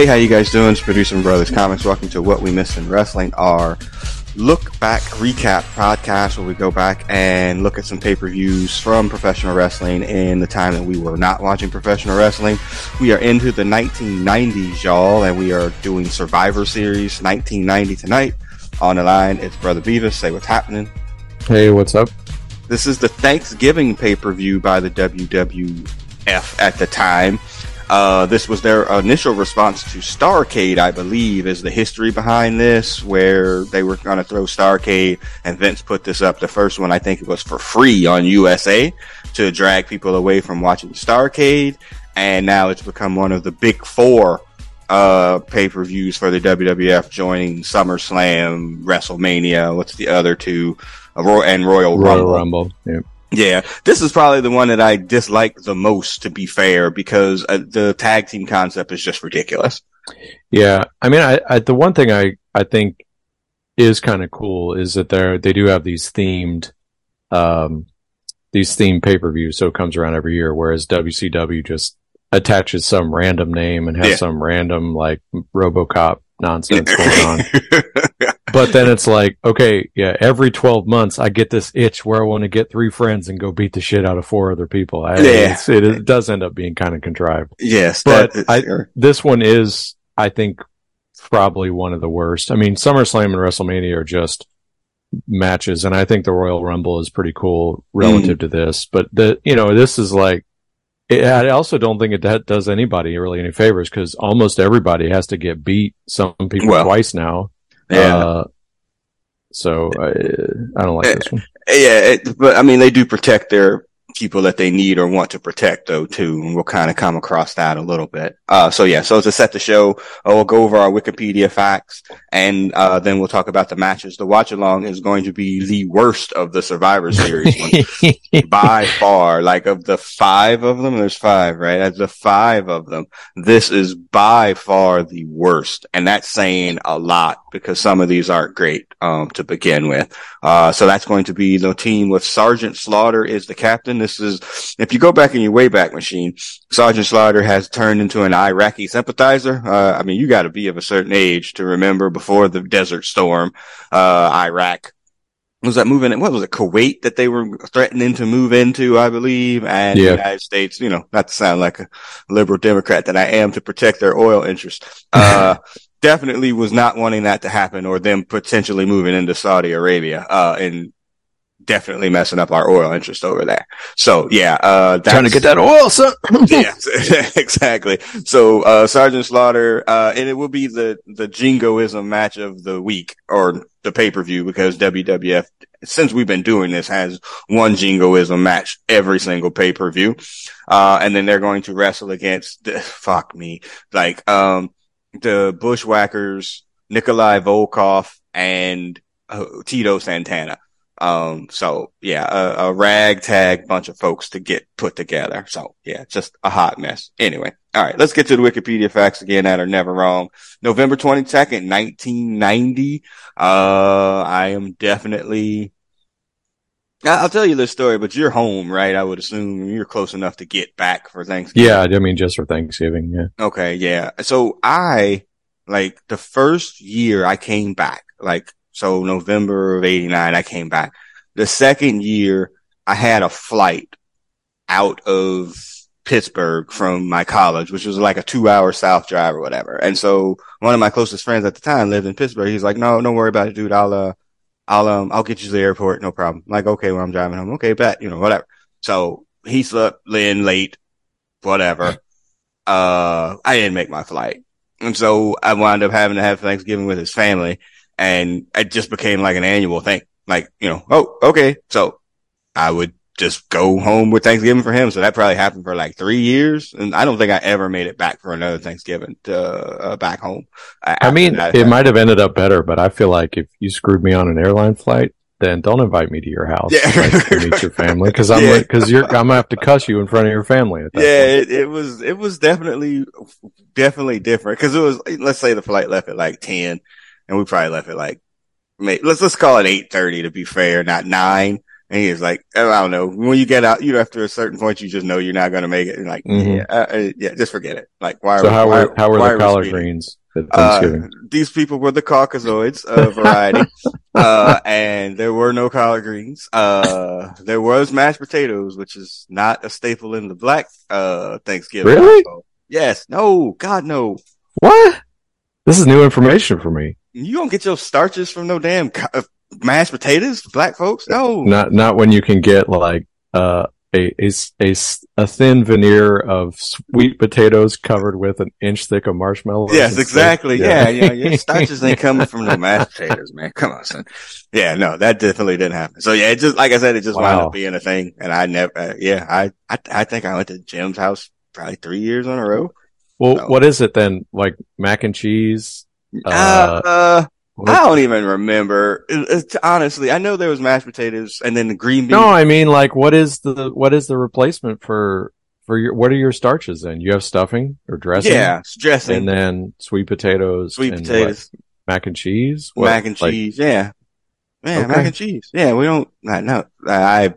Hey, how you guys doing? It's Producer Brothers Comics. Welcome to What We Missed in Wrestling, our look back recap podcast where we go back and look at some pay-per-views from professional wrestling in the time that we were not watching professional wrestling. We are into the 1990s, y'all, and we are doing Survivor Series 1990 tonight. On the line, it's Brother Beavis. Say what's happening. Hey, what's up? This is the Thanksgiving pay-per-view by the WWF at the time. Uh, this was their initial response to Starcade, I believe, is the history behind this, where they were going to throw Starcade, and Vince put this up. The first one, I think it was for free on USA to drag people away from watching Starcade, and now it's become one of the big four uh, pay per views for the WWF, joining SummerSlam, WrestleMania. What's the other two? Uh, Royal and Royal, Royal Rumble. Rumble. Yeah. Yeah, this is probably the one that I dislike the most, to be fair, because uh, the tag team concept is just ridiculous. Yeah. I mean, I, I the one thing I, I think is kind of cool is that they're, they do have these themed, um, these themed pay-per-views. So it comes around every year, whereas WCW just attaches some random name and has Yeah. some random like RoboCop nonsense going on. But then it's like, okay, yeah, every 12 months I get this itch where I want to get three friends and go beat the shit out of four other people. I, Yeah. it, it does end up being kind of contrived. yes, But that- I- This one is, I think, probably one of the worst. I mean, SummerSlam and WrestleMania are just matches, and I think the Royal Rumble is pretty cool relative Mm. to this. But the, you know, this is like, it, I also don't think it does anybody really any favors because almost everybody has to get beat some people Well, twice now. Yeah, Uh, so I, I don't like Eh, this one. yeah, it, but I mean, they do protect their people that they need or want to protect, though, too, and we'll kind of come across that a little bit. Uh, so yeah, so to set the show, uh, we'll go over our Wikipedia facts, and uh, then we'll talk about the matches. The watch along is going to be the worst of the Survivor Series by far, like of the five of them, there's five, right? Of the five of them, this is by far the worst. And that's saying a lot because some of these aren't great, um, to begin with. Uh, so that's going to be the team with Sergeant Slaughter is the captain. This is, if you go back in your Wayback Machine, Sergeant Slaughter has turned into an Iraqi sympathizer. Uh, I mean, you got to be of a certain age to remember before the Desert Storm, uh, Iraq was that moving? What was it? Kuwait that they were threatening to move into, I believe, and Yeah. the United States. You know, not to sound like a liberal Democrat that I am to protect their oil interests. Uh, definitely was not wanting that to happen, or them potentially moving into Saudi Arabia, uh, and definitely messing up our oil interest over there. So yeah, uh, Trying to get that oil, son. yes, exactly. So, uh, Sergeant Slaughter, uh, and it will be the, the jingoism match of the week or the pay-per-view because WWF, since we've been doing this, has one jingoism match every single pay-per-view. Uh, and then they're going to wrestle against, the, fuck me, like, um, the Bushwhackers, Nikolai Volkov and uh, Tito Santana. Um, so yeah, a, a ragtag bunch of folks to get put together. So yeah, just a hot mess. Anyway, all right, let's get to the Wikipedia facts again that are never wrong. November 22nd, 1990. Uh, I am definitely, I'll tell you this story, but you're home, right? I would assume you're close enough to get back for Thanksgiving. Yeah, I mean, just for Thanksgiving. Yeah. Okay, yeah. So I, like, the first year I came back, like, so November of 89, I came back. The second year, I had a flight out of Pittsburgh from my college, which was like a two hour south drive or whatever. And so one of my closest friends at the time lived in Pittsburgh. He's like, no, don't worry about it, dude. I'll, uh, I'll, um, I'll get you to the airport. No problem. I'm like, okay, well, I'm driving home. Okay, bet, you know, whatever. So he slept in late, whatever. Uh, I didn't make my flight. And so I wound up having to have Thanksgiving with his family and it just became like an annual thing. Like, you know, oh, okay. So I would just go home with Thanksgiving for him. So that probably happened for like three years. And I don't think I ever made it back for another Thanksgiving to, uh, back home. uh, I mean, it might have ended up better, but I feel like if you screwed me on an airline flight, then don't invite me to your house Yeah. like, to meet your family because I'm Yeah. because you're I'm gonna have to cuss you in front of your family. At that Yeah, point. it, it was, it was definitely, definitely different. Cause it was, let's say the flight left at like 10 and we probably left at like, let's, let's call it 8.30 to be fair, not nine. And he was like, I don't know. When you get out, you know, after a certain point, you just know you're not going to make it. And like, Mhm. yeah, uh, uh, yeah, just forget it. Like, why? Are So we, how why, were how were the collard greens Uh, these people were the Caucasoids of variety. uh, and there were no collard greens. Uh, there was mashed potatoes, which is not a staple in the black, uh, Thanksgiving. Really? household. Yes. No. God, no. what? This is new information for me. You don't get your starches from no damn co- uh, mashed potatoes, black folks. No. Not not when you can get like uh a, a, a a thin veneer of sweet potatoes covered with an inch thick of marshmallows. Yes, exactly. stuff. Yeah, yeah, your starches ain't coming from no mashed potatoes, man. Come on, son. Yeah, no, that definitely didn't happen. So yeah, it just like I said, it just wound Wow. up being a thing, and I never. Uh, yeah, I, I, I think I went to Jim's house probably three years in a row. Well, No. what is it then? Like mac and cheese? Uh, Uh, I don't even remember. It- honestly, I know there was mashed potatoes and then the green beans. no, I mean like what is the what is the replacement for for your what are your starches then? You have stuffing or dressing? yeah, it's dressing, And then sweet potatoes, sweet and potatoes, what, mac and cheese, What, mac and like- cheese. Yeah, yeah, Okay. mac and cheese. Yeah, we don't. I no, I.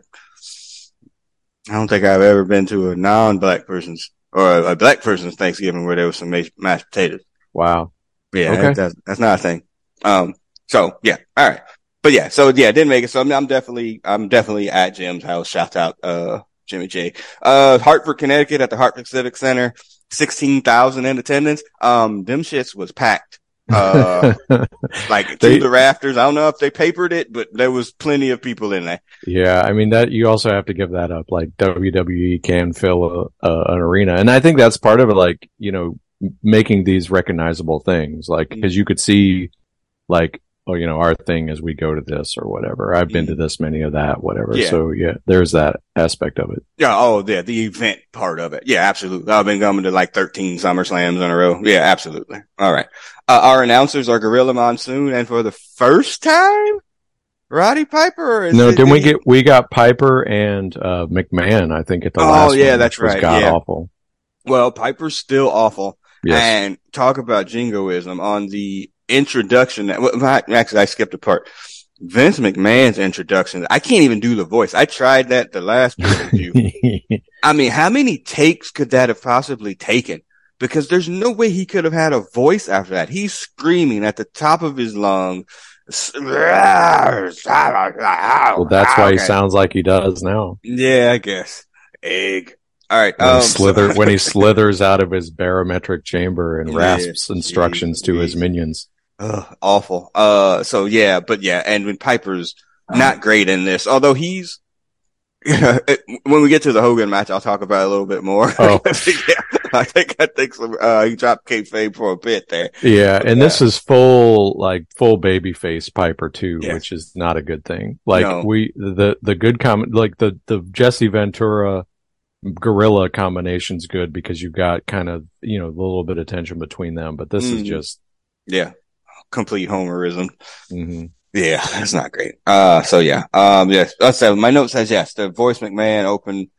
I don't think I've ever been to a non-black person's or a, a black person's Thanksgiving where there was some mashed potatoes. wow. Yeah, Okay. that- that's, that's not a thing. Um, so yeah, all right, but yeah, so yeah, didn't make it. So I'm, I'm definitely, I'm definitely at Jim's house. Shout out, uh, Jimmy J. Uh, Hartford, Connecticut at the Hartford Civic Center, sixteen thousand in attendance. Um, them shits was packed. Uh, like They- to the rafters. I don't know if they papered it, but there was plenty of people in there. yeah, I mean that you also have to give that up. Like WWE can fill a, a, an arena, and I think that's part of it. Like you know, making these recognizable things, like because you could see, like, oh, you know, our thing as we go to this or whatever. I've been to this many of that, whatever. Yeah. So yeah, there's that aspect of it. Yeah. Oh, yeah. The event part of it. Yeah, absolutely. I've been coming to like 13 Summer Slams in a row. Yeah, absolutely. All right. Uh, our announcers are Gorilla Monsoon and for the first time, Roddy Piper or is no, didn't we get we got Piper and uh McMahon? I think at the Oh, last. Oh yeah, one, that's right, God yeah. awful. well, Piper's still awful. Yes. And talk about jingoism on the introduction. My- Actually, I skipped a part. Vince McMahon's introduction. I can't even do the voice. I tried that the last review. I mean, how many takes could that have possibly taken? Because there's no way he could have had a voice after that. He's screaming at the top of his lung. Well, well, that's why he sounds like he does now. Yeah, I guess. Egg. All right. When, um, he slither, when he slithers out of his barometric chamber and Yeah, rasps instructions to his minions. Ugh, awful. Uh, so yeah, but yeah, and when Piper's not great in this, although he's, when we get to the Hogan match, I'll talk about it a little bit more. Oh. yeah, I think, I think some, uh, he dropped kayfabe for a bit there. Yeah, and this is full like full baby face Piper too, Yeah. which is not a good thing. Like No. we the the good comment like the the Jesse Ventura gorilla combination's good because you've got kind of you know a little bit of tension between them, but this is Mhm. just Yeah. Complete homerism. mhm. Yeah, that's not great. Uh, so yeah, um, yes, that's uh, my note says yes, the voice McMahon open,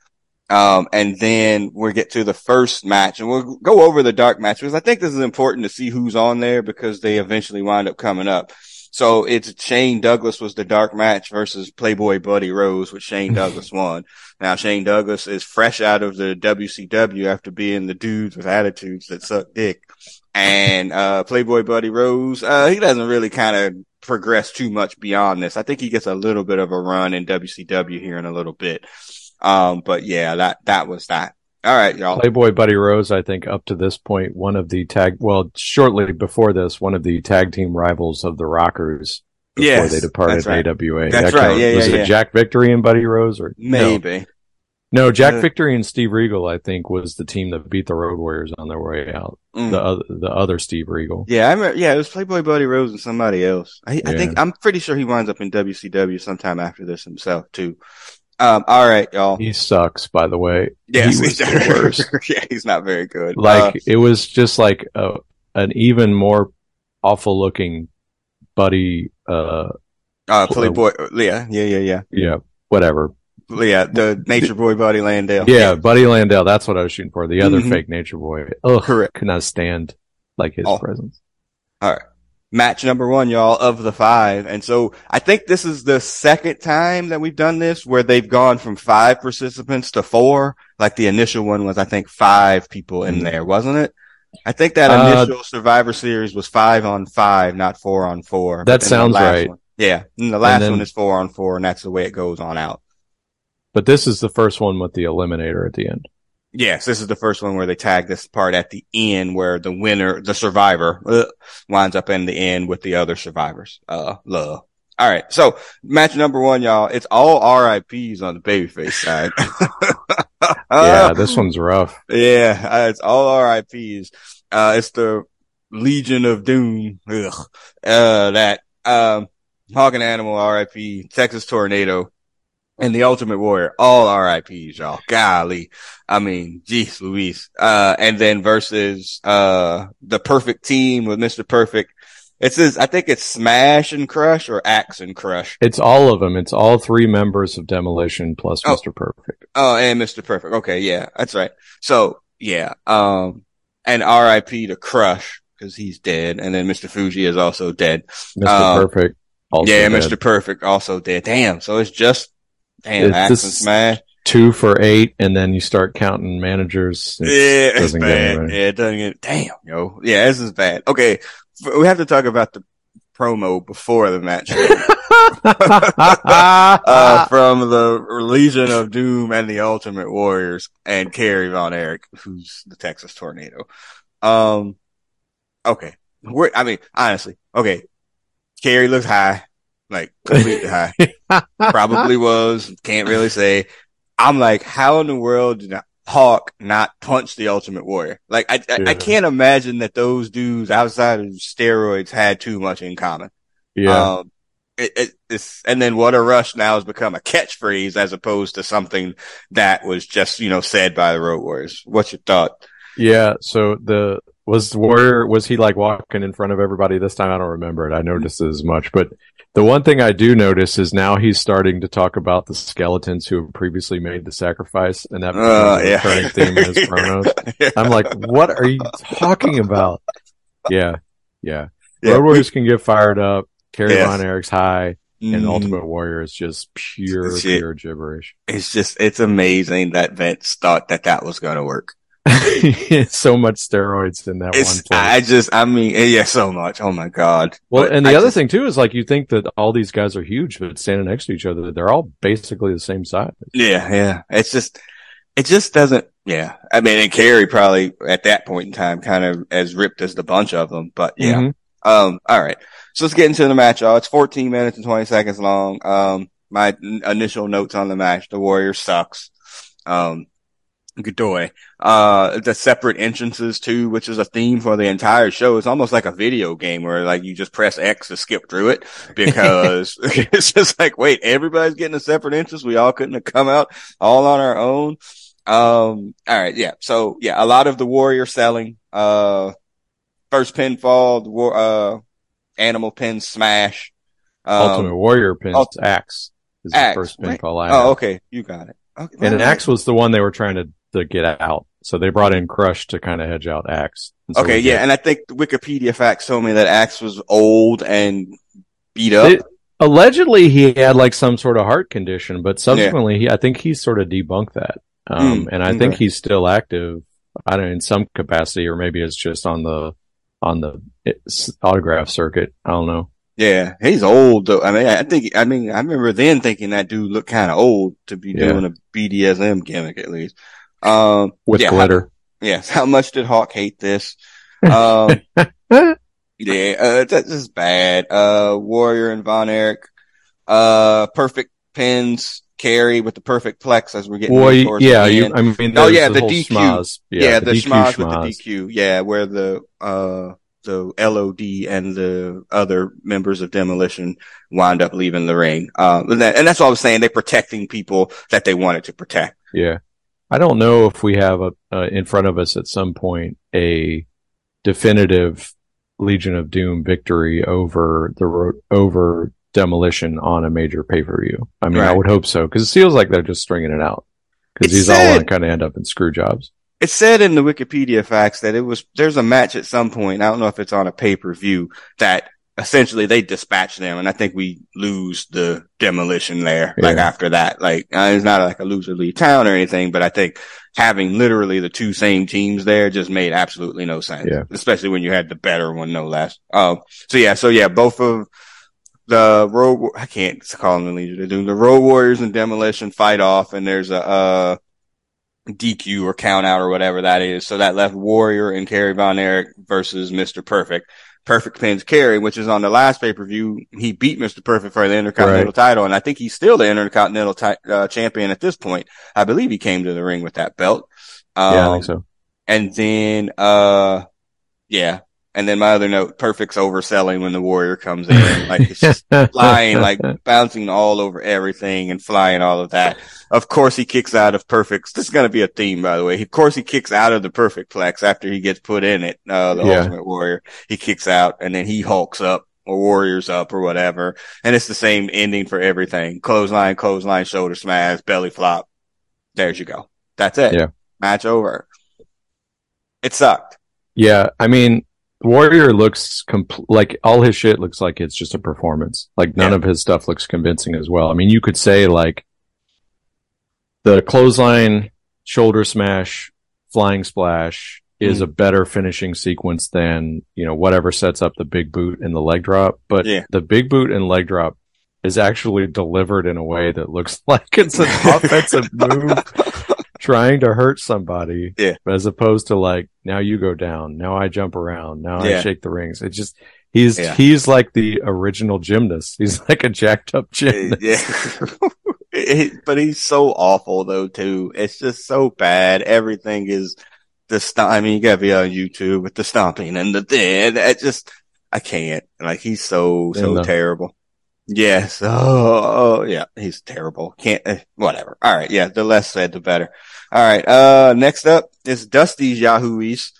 um, and then we'll get to the first match and we'll go over the dark match because I think this is important to see who's on there because they eventually wind up coming up. So it's Shane Douglas was the dark match versus Playboy Buddy Rose, which Shane Douglas won. Now Shane Douglas is fresh out of the WCW after being the dudes with attitudes that suck dick. And, uh, Playboy Buddy Rose, uh, he doesn't really kind of progress too much beyond this. I think he gets a little bit of a run in WCW here in a little bit. Um, but yeah, that, that was that. All right, y'all. Playboy Buddy Rose, I think up to this point, one of the tag well, shortly before this, one of the tag team rivals of the Rockers before Yes, they departed that's right. AWA. That's That right, yeah, was yeah, it. Jack Victory and Buddy Rose or? Maybe. No, Jack Uh, Victory and Steve Regal, I think, was the team that beat the Road Warriors on their way out. Mm. The other, the other Steve Regal. Yeah, I remember, yeah, it was Playboy Buddy Rose and somebody else. I, I think, I'm pretty sure he winds up in WCW sometime after this himself too. Um, all right, y'all. He sucks, by the way. Yes, he was the worst. yeah, he's not very good. Like it was just like a, an even more awful looking Buddy. Uh, uh, uh, Playboy, yeah, yeah, yeah, yeah. yeah, whatever. Yeah, the Nature Boy Buddy Landel. Yeah, Buddy Landel. That's what I was shooting for. The other Mhm. fake Nature Boy. Oh, Correct. could not stand like his Oh. presence. All right. Match number one, y'all, of the five. And so I think this is the second time that we've done this where they've gone from five participants to four. Like the initial one was, I think, five people in there, wasn't it? I think that Uh, initial Survivor Series was five on five, not four on four. That But then the sounds right. one- yeah. And the last then- one is four on four, and that's the way it goes on out. But this is the first one with the eliminator at the end. Yes, this is the first one where they tag this part at the end where the winner, the survivor, uh, winds up in the end with the other survivors. Uh, love. All right. So match number one, y'all. It's all RIPs on the babyface side. yeah, this one's rough. Yeah, uh, it's all RIPs. Uh, it's the Legion of Doom. Ugh. Uh, that, um, Hawk and Animal RIP, Texas Tornado, and the Ultimate Warrior. All RIPs, y'all. Golly. I mean, geez, Louise. Uh, and then versus, uh, the perfect team with Mr. Perfect. It says, I think it's Smash and Crush or Axe and Crush. It's all of them. It's all three members of Demolition plus Oh. Mr. Perfect. Oh, and Mr. Perfect. Okay. Yeah, that's right. So yeah. Um, and RIP to Crush because he's dead. And then Mr. Fuji is also dead. Mr. Uh, Perfect. Also yeah, dead. Mr. Perfect also dead. Damn. So it's just, damn, Axe and Smash. Two for eight, and then you start counting managers. It yeah, it's bad. anywhere. Yeah, it doesn't get, damn, yo. Yeah, this is bad. Okay. We have to talk about the promo before the match. uh, from the Legion of Doom and the Ultimate Warriors and Kerry Von Erich, who's the Texas Tornado. Um, okay. We're, I mean, honestly, okay. Kerry looks high, like completely high. Probably was. Can't really say. I'm like, how in the world did Hawk not punch the Ultimate Warrior? Like, I, I, Yeah. I can't imagine that those dudes outside of steroids had too much in common. yeah. Um, it, it, it's, and then what a rush now has become a catchphrase as opposed to something that was just, you know, said by the Road Warriors. What's your thought? Yeah. So the was Warrior was he like walking in front of everybody this time? I don't remember it. I noticed it as much, but the one thing I do notice is now he's starting to talk about the skeletons who have previously made the sacrifice, and that Uh, yeah. recurring theme in his promos. I'm like, what are you talking about? Yeah, yeah. Yeah. Road Warriors can get fired up. Kerry Yes. Von Erich's high, and Mm, Ultimate Warrior is just pure, Shit. pure gibberish. It's just, it's amazing that Vince thought that that was going to work. so much steroids in that one It's, place. I just, I mean, yeah, so much. Oh my God. Well, But and the I other just- thing too is like you think that all these guys are huge, but standing next to each other, they're all basically the same size. Yeah, yeah. It's just, it just doesn't, yeah. I mean, and Kerry probably at that point in time kind of as ripped as the bunch of them, but yeah. Mhm. Um, all right. So let's get into the match, y'all. It's 14 minutes and 20 seconds long. Um, my n- initial notes on the match, the Warrior sucks. Um, Godoy. Uh, the separate entrances too, which is a theme for the entire show. It's almost like a video game where like you just press X to skip through it because it's just like, wait, everybody's getting a separate entrance. We all couldn't have come out all on our own. Um, all right. Yeah. So yeah, a lot of the Warrior selling, uh, first pinfall, the war, uh, animal pin smash. Um, Ultimate Warrior pins Ult- Axe is Axe, the first right. pinfall I Oh, okay. You got it. Okay. And an Axe was the one they were trying to, to get out. So they brought in Crush to kind of hedge out Axe. So Okay, yeah, get- and I think Wikipedia facts told me that Axe was old and beat up. They- allegedly he had like some sort of heart condition, but subsequently he, I think he sort of debunked that. Um, Mm, and I think he's still active. I don't know, in some capacity, or maybe it's just on the, on the autograph circuit. I don't know. yeah, he's old though. I mean, I think, I mean, I remember then thinking that dude looked kind of old to be Yeah. doing a BDSM gimmick at least. Um, With yeah, glitter. Yes. How much did Hawk hate this? Um, yeah, uh, that's just bad. Uh, Warrior and Von Erich, uh, perfect pins, Kerry with the perfect plex as we're getting Well, yeah, the you. I mean, Oh, yeah, the, the DQ. schmoz. Yeah, the, DQ schmoz with the. DQ. Yeah, where the, uh, the LOD and the other members of Demolition wind up leaving the ring. Um, and, that, and that's what I was saying. They're protecting people that they wanted to protect. Yeah. I don't know if we have a, uh, in front of us at some point a definitive Legion of Doom victory over the ro- over demolition on a major pay per view. I mean, I would hope so because it feels like they're just stringing it out because these all said- to kind of end up in screw jobs. It said in the Wikipedia facts that it was, there's a match at some point. I don't know if it's on a pay per view that essentially they dispatch them. And I think we lose the demolition there. Yeah. Like after that, like uh, it's not like a loser leave town or anything, but I think having literally the two same teams there just made absolutely no sense. Yeah. Especially when you had the better one, no less. Um, so yeah, so yeah, both of the road, I can't call them the Legion to do the road warriors and demolition fight off and there's a, uh, DQ or count out or whatever that is. So that left Warrior and Kerry Von Erich versus Mr. Perfect. Perfect pins Kerry, which is on the last pay per view. He beat Mr. Perfect for the Intercontinental right. title, and I think he's still the Intercontinental t- uh, champion at this point. I believe he came to the ring with that belt. Um, yeah, I think so. And then, uh, yeah, and then my other note, Perfect's overselling when the warrior comes in. Like it's just flying, like bouncing all over everything and flying all of that. Of course he kicks out of Perfect's. This is going to be a theme, by the way. Of course he kicks out of the Perfect Plex after he gets put in it. Uh, the yeah. Ultimate Warrior. He kicks out and then he hulks up or Warriors up or whatever. And it's the same ending for everything. Clothesline, clothesline, shoulder smash, belly flop. There you go. That's it. Yeah. Match over. It sucked. Yeah. I mean, Warrior looks compl- like all his shit looks like it's just a performance. Like none yeah. of his stuff looks convincing as well. I mean, you could say like the clothesline, shoulder smash, flying splash is mm. a better finishing sequence than, you know, whatever sets up the big boot and the leg drop. But yeah. the big boot and leg drop is actually delivered in a way that looks like it's an offensive move trying to hurt somebody. Yeah. As opposed to like, now you go down. Now I jump around. Now yeah. I shake the rings. It just, he's, yeah. he's like the original gymnast. He's like a jacked up gymnast. Yeah. it, but he's so awful though too. It's just so bad. Everything is the stomp. I mean, you gotta be on YouTube with the stomping and the thing. It just, I can't. Like he's so, so terrible. Yes. Oh, oh, yeah. He's terrible. Can't, uh, whatever. All right. Yeah. The less said, the better. All right. Uh, next up is Dusty's Yahooies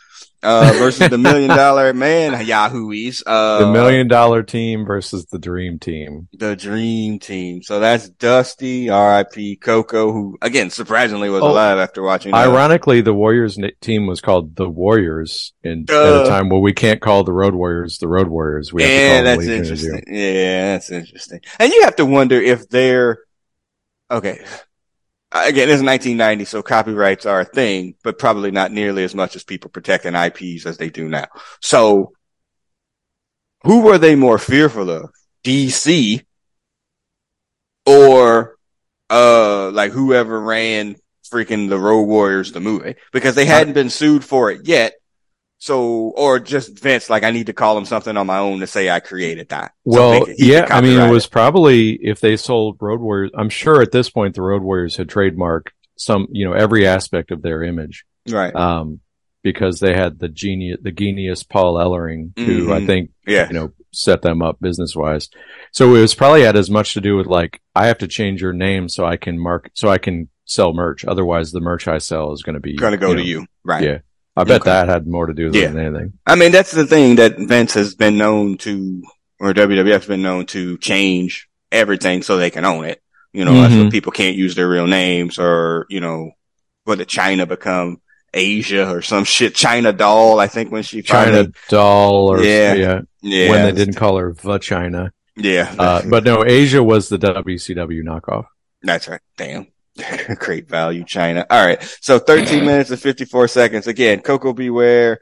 uh, versus the million dollar man Yahooies. Uh, the million dollar team versus the dream team. The dream team. So that's Dusty, R.I.P. Koko, who again surprisingly was oh, alive after watching. That. Ironically, the Warriors team was called the Warriors in uh, at a time where we can't call the Road Warriors the Road Warriors. We yeah, that's interesting. Yeah, that's interesting. And you have to wonder if they're okay again, it's 1990, so copyrights are a thing, but probably not nearly as much as people protecting IPs as they do now. So who were they more fearful of? DC or, uh, like whoever ran freaking the Road Warriors, the movie, because they hadn't been sued for it yet. So, or just Vince, like I need to call him something on my own to say I created that. Well, so yeah, I mean, it was probably if they sold Road Warriors, I'm sure at this point the Road Warriors had trademarked some, you know, every aspect of their image. Right. Um, because they had the genius, the genius Paul Ellering, who mm-hmm. I think, yeah. you know, set them up business wise. So it was probably had as much to do with like, I have to change your name so I can mark, so I can sell merch. Otherwise the merch I sell is going to be going to go you know, to you. Right. Yeah. I bet okay. that had more to do with yeah. than anything. I mean, that's the thing that Vince has been known to, or WWF's been known to change everything so they can own it. You know, mm-hmm. so people can't use their real names or, you know, whether China become Asia or some shit. China doll, I think when she China finally, doll or yeah, yeah, yeah, when they didn't call her Chyna. Yeah. Uh, but no, Asya was the WCW knockoff. That's right. Damn. Great value, China. All right. So 13 minutes and 54 seconds. Again, Koko B. Ware,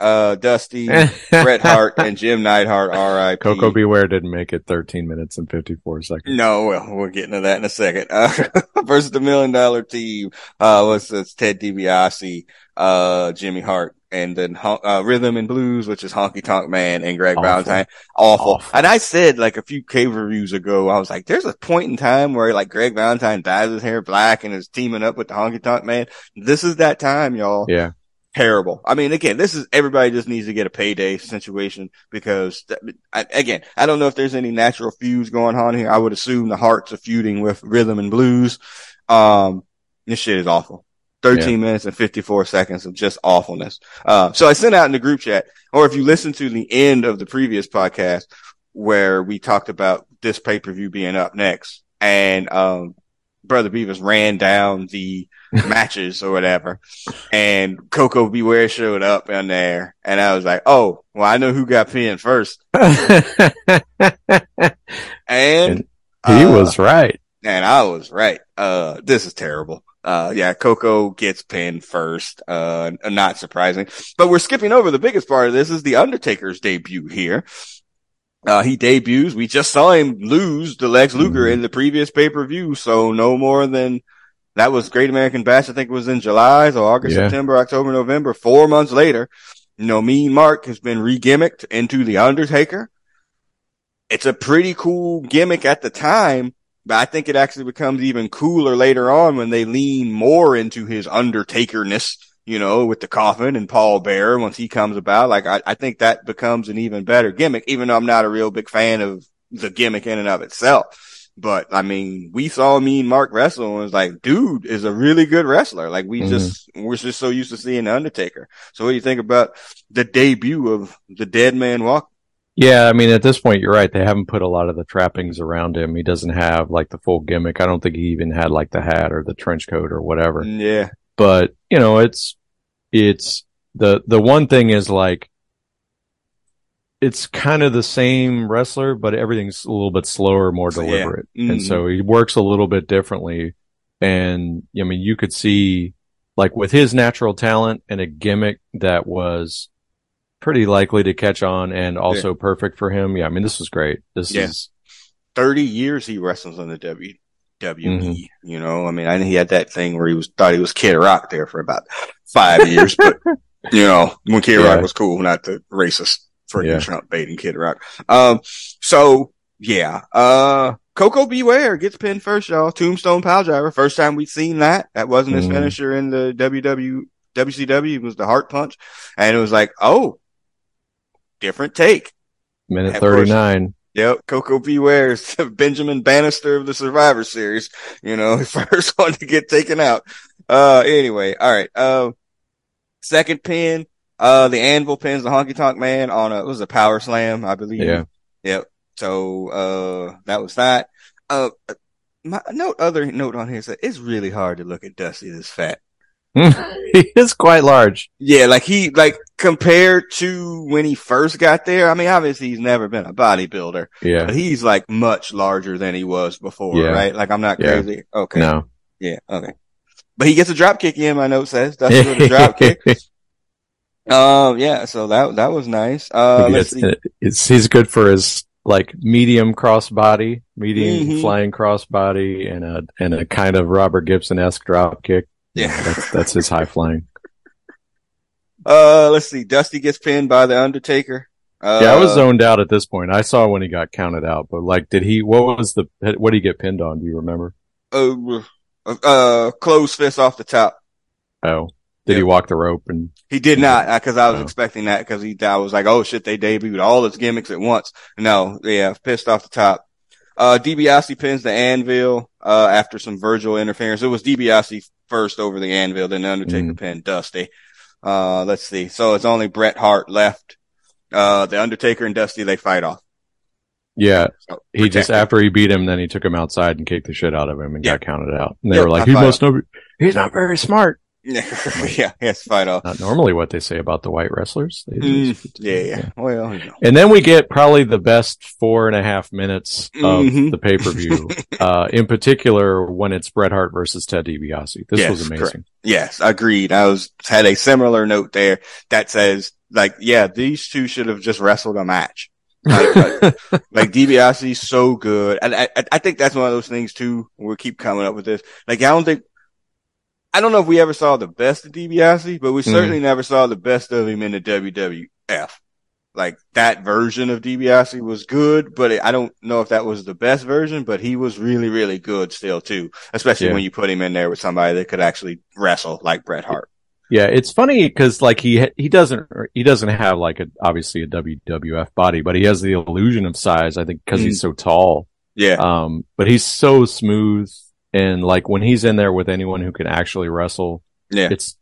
uh, Dusty, Bret Hart, and Jim Neidhart, R.I.P. Koko B. Ware didn't make it 13 minutes and 54 seconds. No, well, we're getting to that in a second. Uh, versus the million dollar team, uh, what's this? Ted DiBiase, uh, Jimmy Hart, and then uh, Rhythm and Blues, which is Honky Tonk Man and Greg Awful. Valentine. Awful. Awful. And I said like a few cave reviews ago, I was like, there's a point in time where like Greg Valentine dyes his hair black and is teaming up with the Honky Tonk Man. This is that time, y'all. Yeah. Terrible. I mean, again, this is everybody just needs to get a payday situation because I, again, I don't know if there's any natural feuds going on here. I would assume the hearts are feuding with Rhythm and Blues. Um, this shit is awful. 13 yeah. minutes and 54 seconds of just awfulness. Uh, so I sent out in the group chat, or if you listen to the end of the previous podcast where we talked about this pay-per-view being up next and, um, Brother Beavis ran down the matches or whatever, and Koko B. Ware showed up in there, and I was like, "Oh, well, I know who got pinned first. and he uh, was right, and I was right. Uh, this is terrible. Uh, yeah, Koko gets pinned first. Uh, not surprising, but we're skipping over the biggest part of this is the Undertaker's debut here. Uh, he debuts. We just saw him lose to Lex Luger mm-hmm. in the previous pay per view. So no more than that was Great American Bash. I think it was in July, so August, yeah. September, October, November. Four months later, you know, Mean Mark has been re-gimmicked into the Undertaker. It's a pretty cool gimmick at the time, but I think it actually becomes even cooler later on when they lean more into his Undertakerness, you know, with the coffin and Paul Bearer once he comes about. Like, I, I think that becomes an even better gimmick, even though I'm not a real big fan of the gimmick in and of itself. But I mean, we saw Mean Mark wrestle and was like, dude is a really good wrestler. Like we mm-hmm. just, we're just so used to seeing the Undertaker. So what do you think about the debut of the Dead Man Walk? Yeah, I mean, at this point, you're right. They haven't put a lot of the trappings around him. He doesn't have like the full gimmick. I don't think he even had like the hat or the trench coat or whatever. Yeah. But, you know, it's, it's the, the one thing is like, it's kind of the same wrestler, but everything's a little bit slower, more deliberate. Yeah. Mm-hmm. And so he works a little bit differently. And I mean, you could see like with his natural talent and a gimmick that was pretty likely to catch on and also yeah. perfect for him. Yeah, I mean, this was great. This yeah. is 30 years he wrestles on the WWE. Mm-hmm. You know, I mean, I know he had that thing where he was thought he was Kid Rock there for about five years, but you know, when Kid yeah. Rock was cool, not the racist freaking yeah. Trump baiting Kid Rock. Um, so yeah, uh, Koko B. Ware gets pinned first, y'all. Tombstone Piledriver. First time we've seen that. That wasn't his mm-hmm. finisher in the WW, WCW. It was the Heart Punch. And it was like, oh, different take. Minute 39. Yep, Koko B. Ware's Benjamin Bannister of the Survivor Series. You know, first one to get taken out. Uh, anyway, all right. Uh, second pin, uh, the Anvil pins the Honky Tonk Man on a, it was a power slam, I believe. Yeah. Yep. So, uh, that was that. Uh, my note, other note on here said it's really hard to look at Dusty this fat. he is quite large. Yeah, like he, like compared to when he first got there. I mean, obviously he's never been a bodybuilder. Yeah. But he's like much larger than he was before, yeah. right? Like I'm not crazy. Okay. No. Yeah. Okay. But he gets a drop kick in, my note says. That's a drop kick. Um, yeah, so that, that was nice. Uh, it's, he's good for his like medium cross body, medium mm-hmm. flying cross body and a, and a kind of Robert Gibson-esque drop kick. Yeah. That's, that's his high flying. Uh, let's see. Dusty gets pinned by the Undertaker. Uh, yeah, I was zoned out at this point. I saw when he got counted out, but like, did he? What was the? What did he get pinned on? Do you remember? Uh, uh, closed fist off the top. Oh, did he walk the rope? And he did not, because I was oh. expecting that. Because he, I was like, oh shit, they debuted all his gimmicks at once. No, yeah, pissed off the top. Uh, DiBiase pins the Anvil uh, after some Virgil interference. It was DiBiase first over the Anvil, then the Undertaker mm. pinned Dusty. Uh, let's see. So it's only Bret Hart left. Uh, the Undertaker and Dusty, they fight off. Yeah. So, he just, after he beat him, then he took him outside and kicked the shit out of him and yeah. got counted out. And they were like, he must know, he's not very smart. yeah, yes, off. Not normally what they say about the white wrestlers. Mm, yeah, yeah. Well, and then we get probably the best four and a half minutes of mm-hmm. the pay per view. uh, in particular, when it's Bret Hart versus Ted DiBiase. This yes, was amazing. Correct. Yes, agreed. I was had a similar note there that says like, yeah, these two should have just wrestled a match. like, like, like DiBiase's so good. And I, I, I think that's one of those things too. We keep coming up with this. Like, I don't think I don't know if we ever saw the best of DiBiase, but we mm-hmm. certainly never saw the best of him in the WWF. Like that version of DiBiase was good, but it, I don't know if that was the best version, but he was really, really good still too, especially yeah. when you put him in there with somebody that could actually wrestle like Bret Hart. Yeah, it's funny because like he he doesn't he doesn't have like a obviously a WWF body, but he has the illusion of size. I think because mm. he's so tall. Yeah. Um, but he's so smooth and like when he's in there with anyone who can actually wrestle, yeah, it's,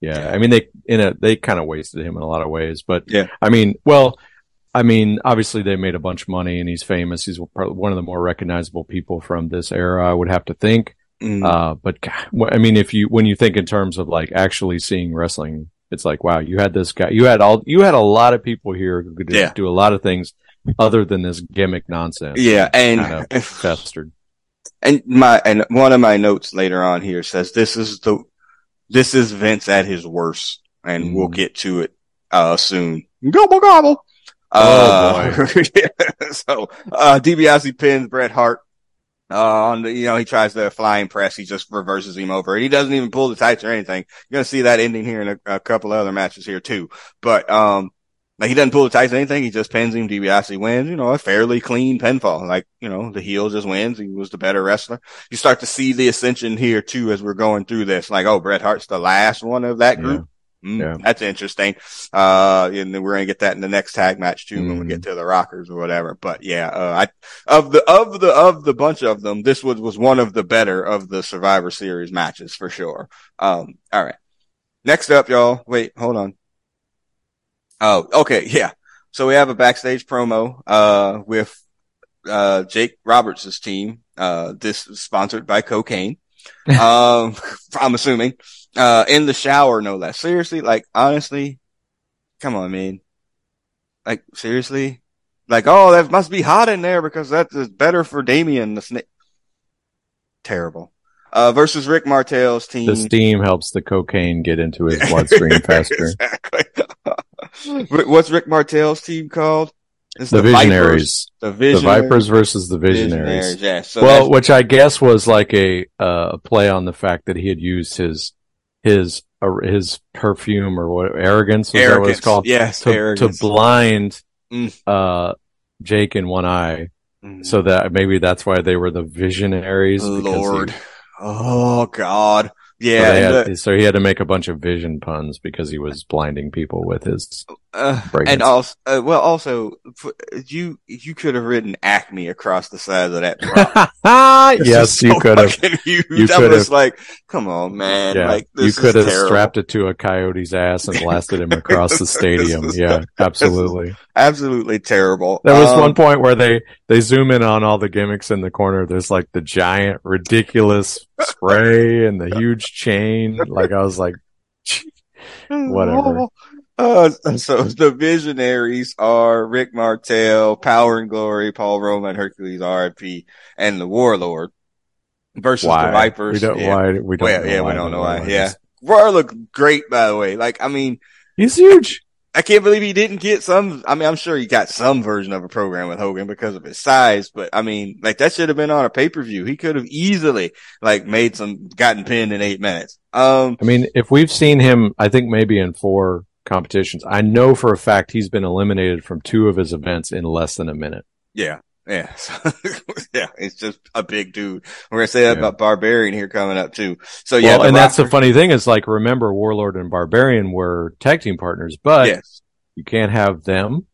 yeah. I mean, they, in a, they kind of wasted him in a lot of ways, but yeah, I mean, well, I mean, obviously they made a bunch of money and he's famous. He's probably one of the more recognizable people from this era, I would have to think. Mm. Uh, but I mean, if you, when you think in terms of like actually seeing wrestling, it's like, wow, you had this guy, you had all, you had a lot of people here who could Yeah. do a lot of things other than this gimmick nonsense. yeah, and Kind of festered. And my and one of my notes later on here says this is the this is Vince at his worst, and Mm. we'll get to it uh soon. Gobble gobble. Oh, Uh, yeah, so uh DiBiase pins Bret Hart. Uh, on the, you know, he tries the flying press. He just reverses him over. And he doesn't even pull the tights or anything. You're going to see that ending here in a, a couple other matches here too. But, um, like he doesn't pull the tights or anything. He just pins him. DiBiase wins, you know, a fairly clean pinfall. Like, you know, the heel just wins. He was the better wrestler. You start to see the ascension here too as we're going through this. Like, oh, Bret Hart's the last one of that group. Mm, Yeah. That's interesting. Uh, and then we're going to get that in the next tag match too when we Mhm. get to the Rockers or whatever. But yeah, uh, I, of the, of the, of the bunch of them, this was, was one of the better of the Survivor Series matches for sure. Um, all right. Next up, y'all. Wait, hold on. Oh, okay. Yeah. So we have a backstage promo, uh, with, uh, Jake Roberts' team. Uh, this is sponsored by cocaine. um, I'm assuming, uh, in the shower, no less. Seriously, like, honestly, come on, man. Like, seriously? Like, oh, that must be hot in there because that is better for Damien, the snake. Terrible. Uh, versus Rick Martel's team. The steam helps the cocaine get into his bloodstream faster. exactly. What's Rick Martel's team called? It's The Vipers. Visionaries. The The Visionaries. Vipers versus the Visionaries. Yeah. So well, which I guess was like a uh, play on the fact that he had used his his uh, his perfume or what arrogance was that what arrogance. it's called Yes, to, to blind Mm. uh Jake in one eye, Mm. so that maybe that's why they were the Visionaries. because he- Lord. Oh God. So, Yeah. and had- the- so he had to make a bunch of vision puns because he was blinding people with his uh, and also, uh, well, also, you you could have written Acme across the side of that. yes, is you could have. Huge. you could was have- like, come on, man. Yeah, Like you could have terrible. strapped it to a coyote's ass and blasted him across the stadium. Yeah, absolutely. Absolutely terrible. There was Um, one point where they they zoom in on all the gimmicks in the corner. There's like the giant, ridiculous spray and the huge chain. Like I was like, Whatever. Uh, so the visionaries are Rick Martel, Power and Glory, Paul Roma, Hercules RIP, and the Warlord versus why? the Vipers. We don't. yeah. Why? We don't. Well, know yeah, why we don't know why. Warlord Yeah. Roar looked great, by the way. Like, I mean, he's huge. I can't believe he didn't get some. I mean, I'm sure he got some version of a program with Hogan because of his size, but I mean, like that should have been on a pay per view. He could have easily like made some, gotten pinned in eight minutes. Um, I mean, if we've seen him, I think maybe in four competitions. I know for a fact he's been eliminated from two of his events in less than a minute. Yeah. Yeah. So, yeah. It's just a big dude. We're going to say that Yeah. about Barbarian here coming up too. So yeah. well, and that's the funny thing is like, remember Warlord and Barbarian were tag team partners, but Yes. you can't have them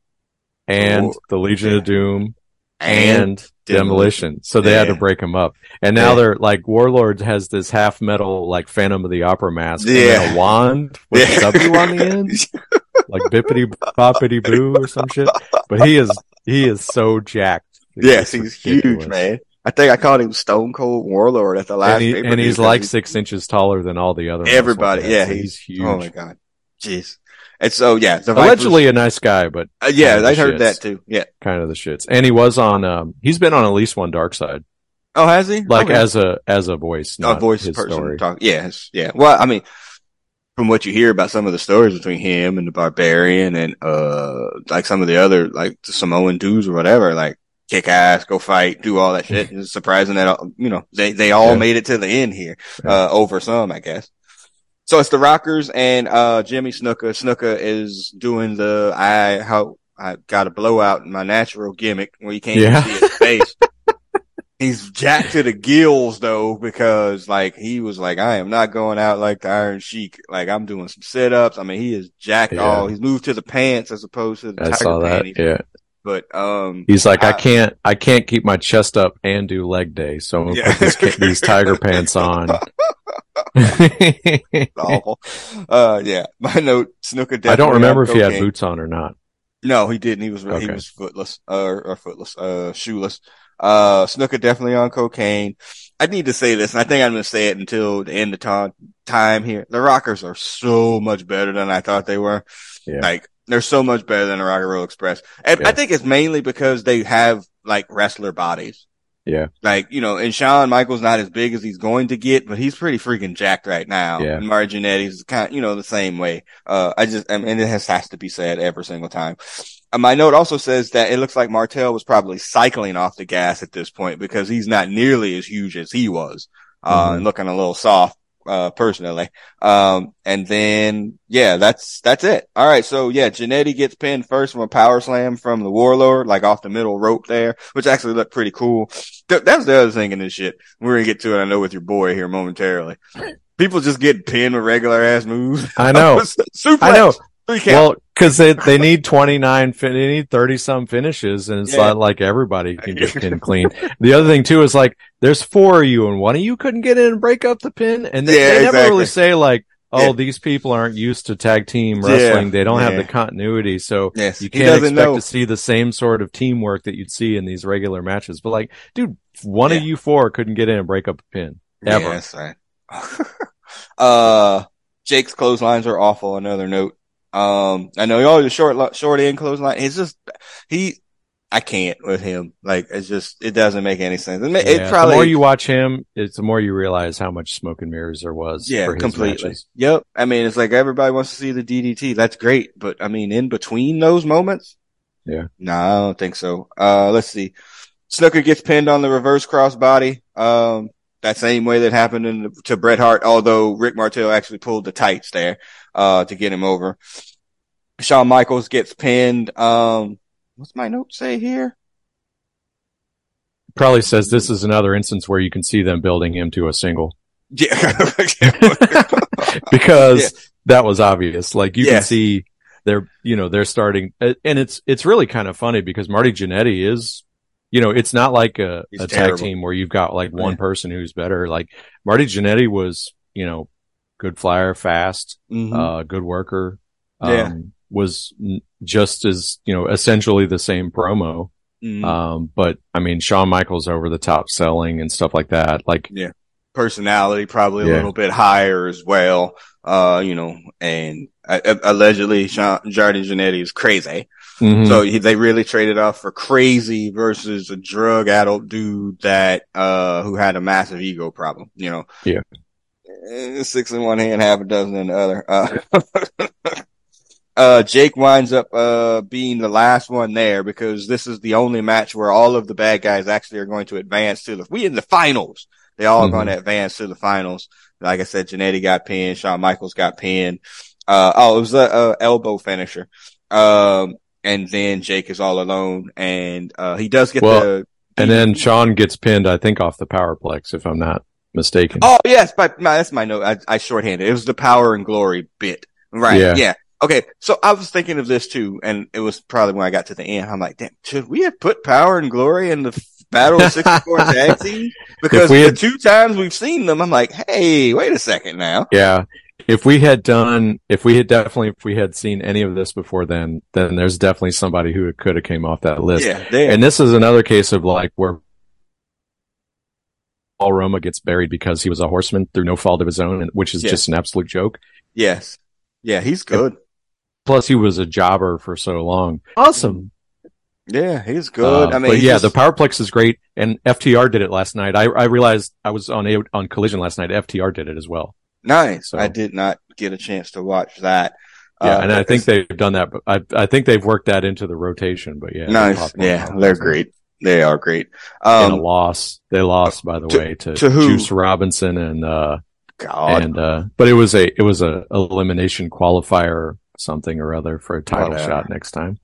and Oh, the Legion yeah. of Doom And, and Demolition. So they had to break them up. And now Yeah. they're like Warlord has this half metal like Phantom of the Opera mask and Yeah. a wand with Yeah. a W on the end, like bippity boppity boo or some shit. But he is he is so jacked. It's yes. He's huge, man. I think I called him Stone Cold Warlord at the last And, he- and he's 'cause like he- six inches taller than all the other everybody. cats. Yeah. So He's, huge. Oh my God. Jeez. And so, yeah, the Vipers- Allegedly a nice guy, but uh, yeah, I heard shits. that too. Yeah. kind of the shits. And he was on. Um, he's been on at least one Dark Side, Oh, has he? like Okay. as a as a voice, a not voice his person story. talk. Yes, yeah. Well, I mean, from what you hear about some of the stories between him and the Barbarian, and uh, like some of the other like the Samoan dudes or whatever, like kick ass, go fight, do all that shit. It's surprising that you know they they all Yeah. made it to the end here, uh, over some, I guess. So it's the Rockers and uh Jimmy Snuka. Snuka is doing the I how I got a blowout in my natural gimmick where you can't Yeah. even see his face. He's jacked to the gills though, because like he was like, I am not going out like the Iron Sheik. Like I'm doing some sit ups. I mean, he is jacked Yeah. all. He's moved to the pants as opposed to the I tiger saw that. panties. Yeah, But um, he's like, I, I- can't, I can't keep my chest up and do leg day, so I'm gonna Yeah. put this, ca- these tiger pants on. awful. Uh, yeah. My note: Snuka. Definitely I don't remember if he had boots on or not. No, he didn't. He was he was footless uh, or footless, uh, shoeless. Uh, Snuka definitely on cocaine. I need to say this, and I think I'm going to say it until the end of time time here. The Rockers are so much better than I thought they were. Yeah. Like they're so much better than the Rock and Roll Express, and Yeah. I think it's mainly because they have like wrestler bodies. Yeah. Like, you know, and Shawn Michaels not as big as he's going to get, but he's pretty freaking jacked right now. Yeah. And Marty Jannetty's kind of, you know, the same way. Uh, I just, I mean, it has, has to be said every single time. Uh, my note also says that it looks like Martel was probably cycling off the gas at this point because he's not nearly as huge as he was, uh, Mhm. and looking a little soft, uh, personally. Um, and then, yeah, that's, that's it. All right. So yeah, Jannetty gets pinned first from a power slam from the Warlord, like off the middle rope there, which actually looked pretty cool. Th- That's the other thing in this shit. We're gonna get to it, I know, with your boy here momentarily. People just get pinned with regular ass moves. I know. Suplex. I know. Three count. Well, because they they need twenty nine, fin- they need thirty some finishes, and it's Yeah. not like everybody can get pinned clean. The other thing too is like there's four of you, and one of you couldn't get in and break up the pin, and they, Yeah, they never exactly. really say like, oh, Yeah. these people aren't used to tag team wrestling. They don't have the continuity, so yes. you can't expect know. to see the same sort of teamwork that you'd see in these regular matches. But like, dude, one of you four couldn't get in and break up a pin. Ever. Right. uh, Jake's clotheslines are awful. Another note. Um, I know y'all the short, short end clothesline. It's just, he, I can't with him. Like, it's just, it doesn't make any sense. It, it Yeah, probably, the more you watch him, it's the more you realize how much smoke and mirrors there was. Yeah, completely. matches. Yep. I mean, it's like everybody wants to see the DDT. That's great. But I mean, in between those moments? Yeah. No, I don't think so. Uh, let's see. Snuka gets pinned on the reverse crossbody. Um, that same way that happened in, to Bret Hart, although Rick Martel actually pulled the tights there, uh, to get him over. Shawn Michaels gets pinned. Um, what's my note say here? Probably says this is another instance where you can see them building him to a single Yeah. because that was obvious. Like you can see they're, you know, they're starting and it's, it's really kind of funny because Marty Jannetty is, you know, it's not like a, a tag team where you've got like one Yeah. person who's better. Like Marty Jannetty was, you know, good flyer, fast, Mhm. uh, good worker. Um, Yeah. was just as, you know, essentially the same promo. Mhm. Um, but I mean, Shawn Michaels over the top selling and stuff like that. Like, yeah, personality probably a Yeah. little bit higher as well. Uh, you know, and uh, allegedly Shawn, Jardine Jannetty is crazy. mhm. So he, they really traded off for crazy versus a drug adult dude that, uh, who had a massive ego problem, you know? Yeah. Eh, Six in one hand, half a dozen in the other. Uh, uh, Jake winds up, uh, being the last one there because this is the only match where all of the bad guys actually are going to advance to the, we in the finals. They all Mhm. are going to advance to the finals. Like I said, Jannetty got pinned, Shawn Michaels got pinned. Uh, oh, it was a, a elbow finisher. Um, and then Jake is all alone and, uh, he does get Well, the, and then Shawn gets pinned, I think, off the powerplex, if I'm not mistaken. Oh yes, but my, that's my note. I, I shorthanded. It It was the power and glory bit. Right. Yeah. Yeah. Okay. So I was thinking of this too, and it was probably when I got to the end. I'm like, damn, should we have put power and glory in the battle of 64 tag team? Because the had- two times we've seen them, I'm like, hey, wait a second now. Yeah. If we had done, if we had definitely, if we had seen any of this before then, then there's definitely somebody who could have came off that list. Yeah. And this is another case of like where Paul Roma gets buried because he was a horseman through no fault of his own, and- which is Yeah. just an absolute joke. yes. Yeah. He's good. Plus, he was a jobber for so long. Awesome. Yeah. He's good. Uh, I mean, but yeah, just- the Powerplex is great, and FTR did it last night. I, I realized I was on a, on Collision last night. FTR did it as well. nice. so- I did not get a chance to watch that. Yeah, Uh, and I think they've done that. But I I think they've worked that into the rotation. But yeah, nice. Yeah. They're great. They are great. And Um, a loss. They lost, by the to- way, to, to who? Juice Robinson and uh God. and uh but it was a it was a elimination qualifier or something or other for a title Whatever. shot next time.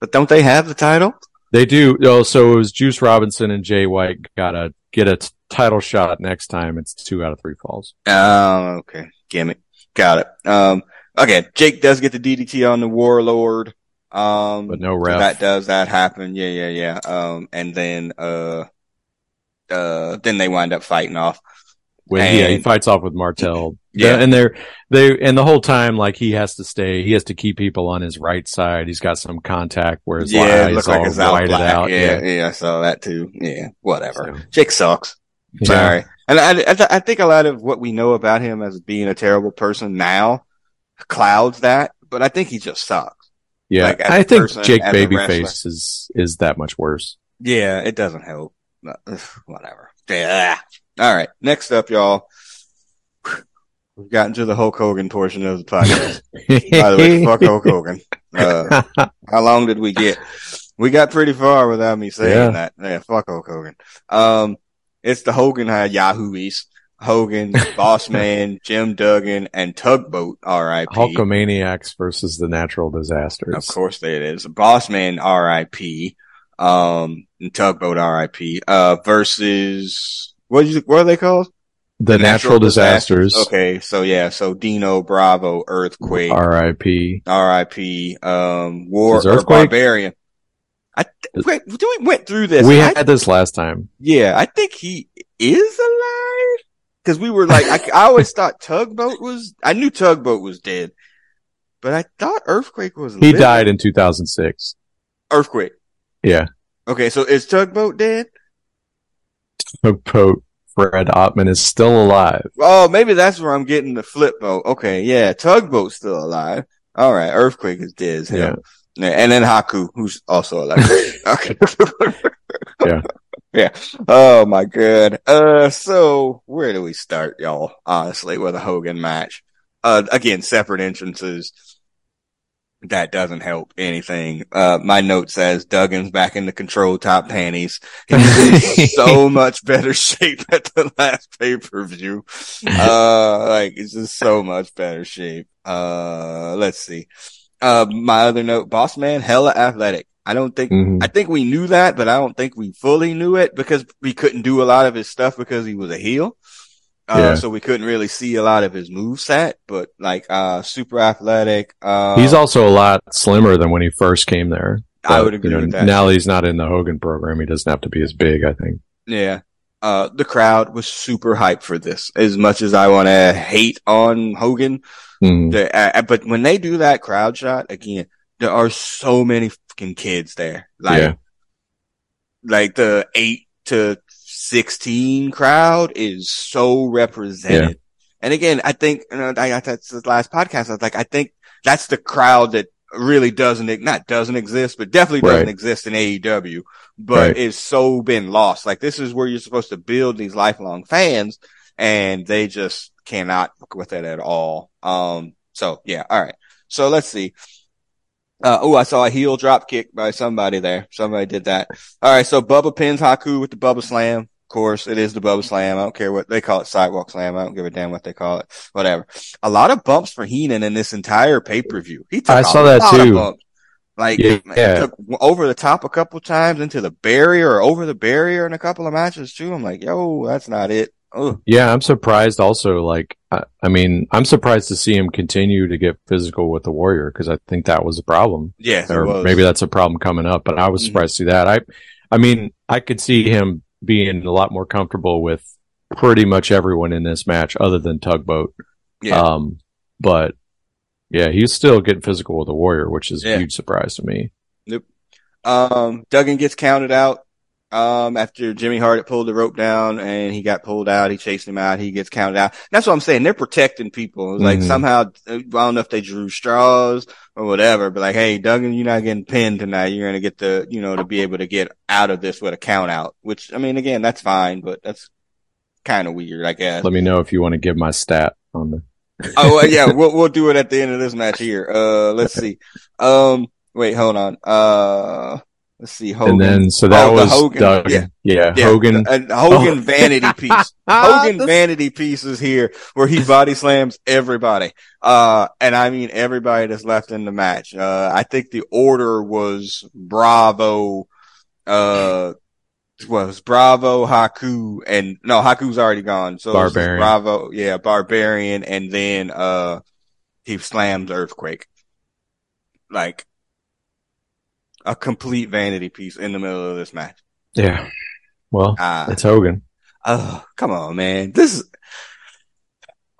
but don't they have the title? They do. Oh, so it was Juice Robinson and Jay White got to get a title shot next time. It's two out of three falls. Oh, okay. Gimmick. Got it. Um, okay. Jake does get the DDT on the Warlord. Um, But no so that does that happen. Yeah, yeah, yeah. Um, and then, uh, uh, then they wind up fighting off. When And- yeah, he fights off with Martel. Yeah. and they're they and the whole time like he has to stay. He has to keep people on his right side. He's got some contact where his yeah, eye it is looked like all it's out whited out. Yeah, yeah, I saw that too. Yeah, whatever. So, Jake sucks. yeah. Sorry. And I, I, th- I think a lot of what we know about him as being a terrible person now clouds that, but I think he just sucks. Yeah, Like, I think person, Jake Babyface is is that much worse. Yeah, it doesn't help. Whatever. Yeah. All right. Next up, y'all. We've gotten to the Hulk Hogan portion of the podcast. By the way, fuck Hulk Hogan. Uh, how long did we get? We got pretty far without me saying Yeah. that. Yeah, fuck Hulk Hogan. Um, it's the Hogan uh, Yahooies. Hogan, Boss Man, Jim Duggan, and Tugboat, R.I.P. Hulkamaniacs versus the natural disasters. Of course it is. Boss Man, R.I.P. Um, and Tugboat, R.I.P. Uh, versus, what, you, what are they called? The natural, disasters. Okay, so yeah, so Dino, Bravo, Earthquake, R.I.P. R.I.P. Um, War Is or Earthquake? Barbarian. I th- wait, do we went through this? We I- had this last time. yeah, I think he is alive because we were like, I, I always thought Tugboat was. I knew Tugboat was dead, but I thought Earthquake was. He living. died in 2006. Earthquake. Yeah. Okay, so is Tugboat dead? Tugboat Fred Ottman is still alive. Oh, maybe that's where I'm getting the flip boat. Okay, yeah, Tugboat's still alive. All right, Earthquake is dead as hell. Yeah, and then Haku, who's also alive. okay. Yeah. Yeah. Oh my god. Uh, so where do we start, y'all? Honestly, with a Hogan match. Uh, again, separate entrances. That doesn't help anything. Uh, my note says Duggan's back in the control top panties. He's in so much better shape at the last pay per view. Uh, like it's just so much better shape. Uh, let's see. Uh, my other note, boss man, hella athletic. I don't think, Mhm. I think we knew that, but I don't think we fully knew it because we couldn't do a lot of his stuff because he was a heel. Uh, Yeah. so we couldn't really see a lot of his moveset, but like, uh, super athletic. Uh, He's also a lot slimmer than when he first came there. I would agree you know, with that. Now he's not in the Hogan program. He doesn't have to be as big, I think. Yeah. Uh, the crowd was super hyped for this. As much as I want to hate on Hogan, Mhm. the, uh, but when they do that crowd shot again, there are so many fucking kids there. Like, Yeah. like the eight to 16 crowd is so represented. And again, I think, you know, I, that's the last podcast. I was like, I think that's the crowd that really doesn't, not doesn't exist, but definitely doesn't exist in AEW, but Right. is so been lost. Like this is where you're supposed to build these lifelong fans and they just cannot with it at all. Um, so yeah, all right. So let's see. Uh, oh, I saw a heel drop kick by somebody there. Somebody did that. All right. So Bubba pins Haku with the Bubba slam. Of course, it is the Bubba slam. I don't care what they call it. Sidewalk slam. I don't give a damn what they call it. Whatever. A lot of bumps for Heenan in this entire pay per view. He took I a saw that lot of too. bumps. Like, Yeah. he took over the top a couple times into the barrier or over the barrier in a couple of matches too. I'm like, yo, that's not it. Ugh. Yeah, I'm surprised also. Like, I, I mean, I'm surprised to see him continue to get physical with the Warrior because I think that was a problem. It or was. maybe that's a problem coming up. But I was Mhm. surprised to see that. I, I mean, I could see him being a lot more comfortable with pretty much everyone in this match, other than Tugboat. Yeah. Um, but yeah, he's still getting physical with the Warrior, which is Yeah. a huge surprise to me. Um, Duggan gets counted out. Um, after Jimmy Hart pulled the rope down and he got pulled out, he chased him out. He gets counted out. That's what I'm saying. They're protecting people. It's like somehow, I don't know if they drew straws or whatever, but like, hey, Duggan, you're not getting pinned tonight. You're going to get the, you know, to be able to get out of this with a count out, which I mean, again, that's fine, but that's kind of weird, I guess. Let me know if you want to give my stat on the. oh well, yeah, we'll we'll do it at the end of this match here. Uh, let's see. Um, wait, hold on. Uh, let's see. Hogan. And then, so that Oh, was Hogan, Duggan. yeah. Yeah, Yeah, Hogan. a Hogan Oh. vanity piece. Hogan vanity piece is here where he body slams everybody. Uh, and I mean everybody that's left in the match. Uh, I think the order was Bravo, uh, was Bravo, Haku, and no, Haku's already gone. So it was just Barbarian. Bravo, yeah, Barbarian, and then, uh, he slams Earthquake. Like, a complete vanity piece in the middle of this match. Yeah. Well, Uh, it's Hogan. oh, come on, man. This is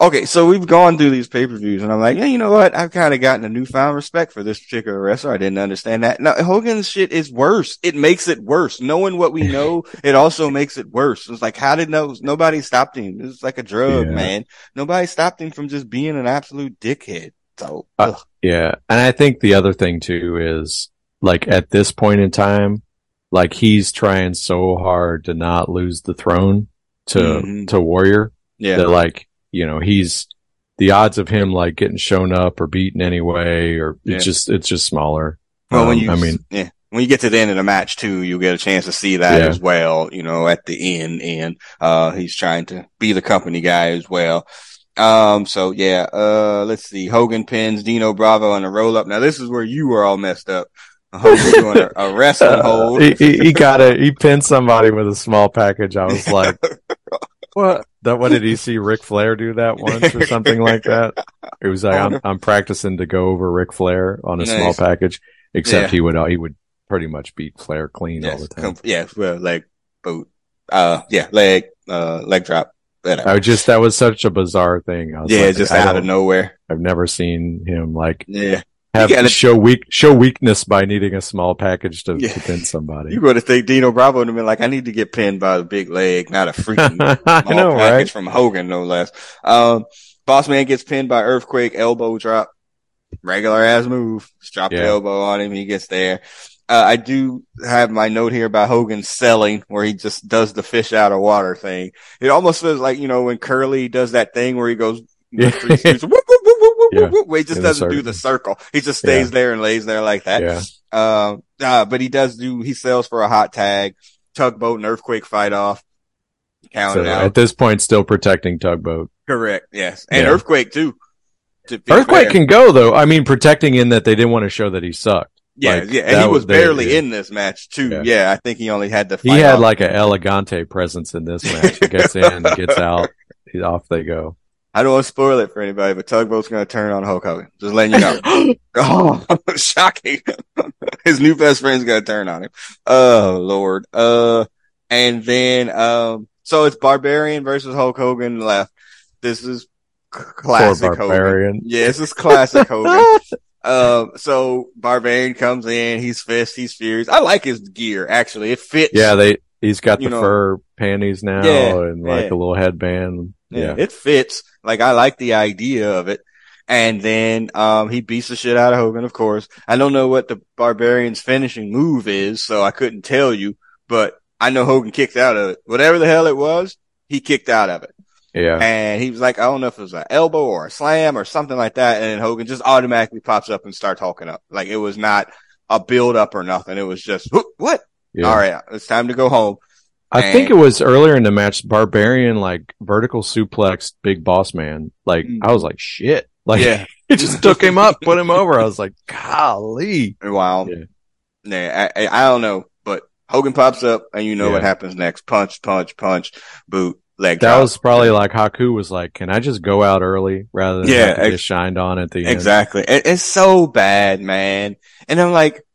okay. So we've gone through these pay per views, and I'm like, yeah, you know what? I've kind of gotten a newfound respect for this particular wrestler. I didn't understand that. Now Hogan's shit is worse. It makes it worse. Knowing what we know, it also makes it worse. It's like, how did no nobody stopped him? It's like a drug, yeah. man. Nobody stopped him from just being an absolute dickhead. So uh, yeah, and I think the other thing too is like at this point in time, like he's trying so hard to not lose the throne to mm-hmm. to Warrior. Yeah, that like you know he's the odds of him like getting shown up or beaten anyway, or yeah. it's just it's just smaller. Well, um, when you, I mean, yeah, when you get to the end of the match too, you get a chance to see that yeah. as well. You know, at the end, and uh, he's trying to be the company guy as well. Um, so yeah, uh, let's see. Hogan pins Dino Bravo on a roll up. Now this is where you were all messed up. A, a wrestling hold. he, he, he got it. He pinned somebody with a small package. I was like, what? That what did he see Ric Flair do that once or something like that? It was like I'm, I'm practicing to go over Ric Flair on a nice. small package, except yeah. he would he would pretty much beat Flair clean yes, all the time. yeah, well, leg boot, uh, yeah, leg, uh, leg drop. Whatever. I just that was such a bizarre thing. yeah, like, just out of nowhere. I've never seen him like yeah have to show weak show weakness by needing a small package to, yeah. to pin somebody. You would have think Dino Bravo would have been like, I need to get pinned by the big leg, not a freaking small know, package right? from Hogan, no less. Um, Boss Man gets pinned by Earthquake, elbow drop, regular ass move. Drop yeah. the elbow on him, he gets there. Uh, I do have my note here about Hogan selling where he just does the fish out of water thing. It almost feels like, you know, when Curly does that thing where he goes, yeah. yeah. He just doesn't do the circle. He just stays yeah. there and lays there like that. Yeah. Uh, uh, but he does do, he sells for a hot tag, tugboat and earthquake fight off. Count so out. At this point, still protecting tugboat. Correct. Yes. And yeah. earthquake too. To earthquake fair. can go though. I mean, protecting in that they didn't want to show that he sucked. Yeah, like, yeah, and he was, was barely yeah. in this match too. Yeah. yeah. I think he only had the. He had off. like an elegante presence in this match. He gets in, gets out, off they go. I don't want to spoil it for anybody, but Tugboat's going to turn on Hulk Hogan. Just letting you know. oh, shocking. His new best friend's going to turn on him. Oh, Lord. Uh, and then, um, so it's Barbarian versus Hulk Hogan left. This is classic Hogan. Yeah, this is classic Hogan. Um, so Barbarian comes in, he's fist, he's furious. I like his gear, actually. It fits. Yeah, they, he's got the know, fur panties now yeah, and like yeah. a little headband. Yeah. It fits. Like I like the idea of it. And then, um, he beats the shit out of Hogan, of course. I don't know what the Barbarian's finishing move is, so I couldn't tell you, but I know Hogan kicked out of it. Whatever the hell it was, he kicked out of it. Yeah. And he was like, I don't know if it was an elbow or a slam or something like that. And then Hogan just automatically pops up and starts hulking up. Like it was not a build up or nothing. It was just, what? Yeah. All right. It's time to go home. I and, think it was earlier in the match, Barbarian like vertical suplex Big Boss Man. Like mm. I was like, shit. Like yeah. he just took him up, put him over. I was like, golly. Wow. Yeah. yeah I, I, don't know, but Hogan pops up and you know yeah. what happens next. Punch, punch, punch, boot, leg. That drop. was probably like Haku was like, can I just go out early rather than yeah, ex- get shined on at the end? Exactly. It, it's so bad, man. And I'm like,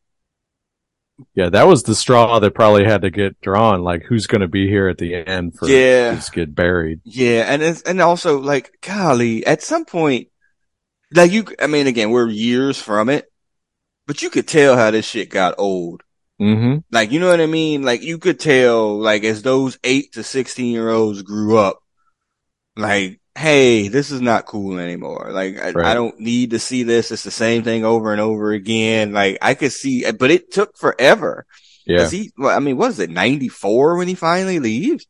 yeah, that was the straw that probably had to get drawn. Like, who's going to be here at the end for yeah. just get buried? Yeah, and it's, and also like, golly, at some point, like you, I mean, again, we're years from it, but you could tell how this shit got old. Mm-hmm. Like, you know what I mean? Like, you could tell, like, as those eight to sixteen year olds grew up, like, hey, this is not cool anymore. Like, I, right. I, don't need to see this. It's the same thing over and over again. Like, I could see, but it took forever. Yeah. He, I mean, what is it, 94 when he finally leaves?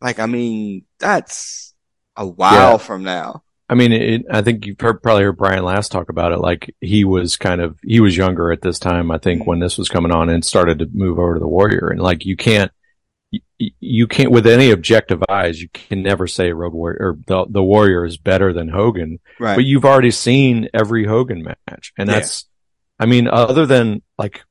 Like, I mean, that's a while yeah. from now. I mean, it, I think you've probably heard Brian last talk about it. Like he was kind of, he was younger at this time, I think, mm-hmm. when this was coming on and started to move over to the Warrior. And like, you can't, you can't with any objective eyes you can never say road warrior or the, the warrior is better than hogan right but you've already seen every hogan match and that's yeah. i mean other than like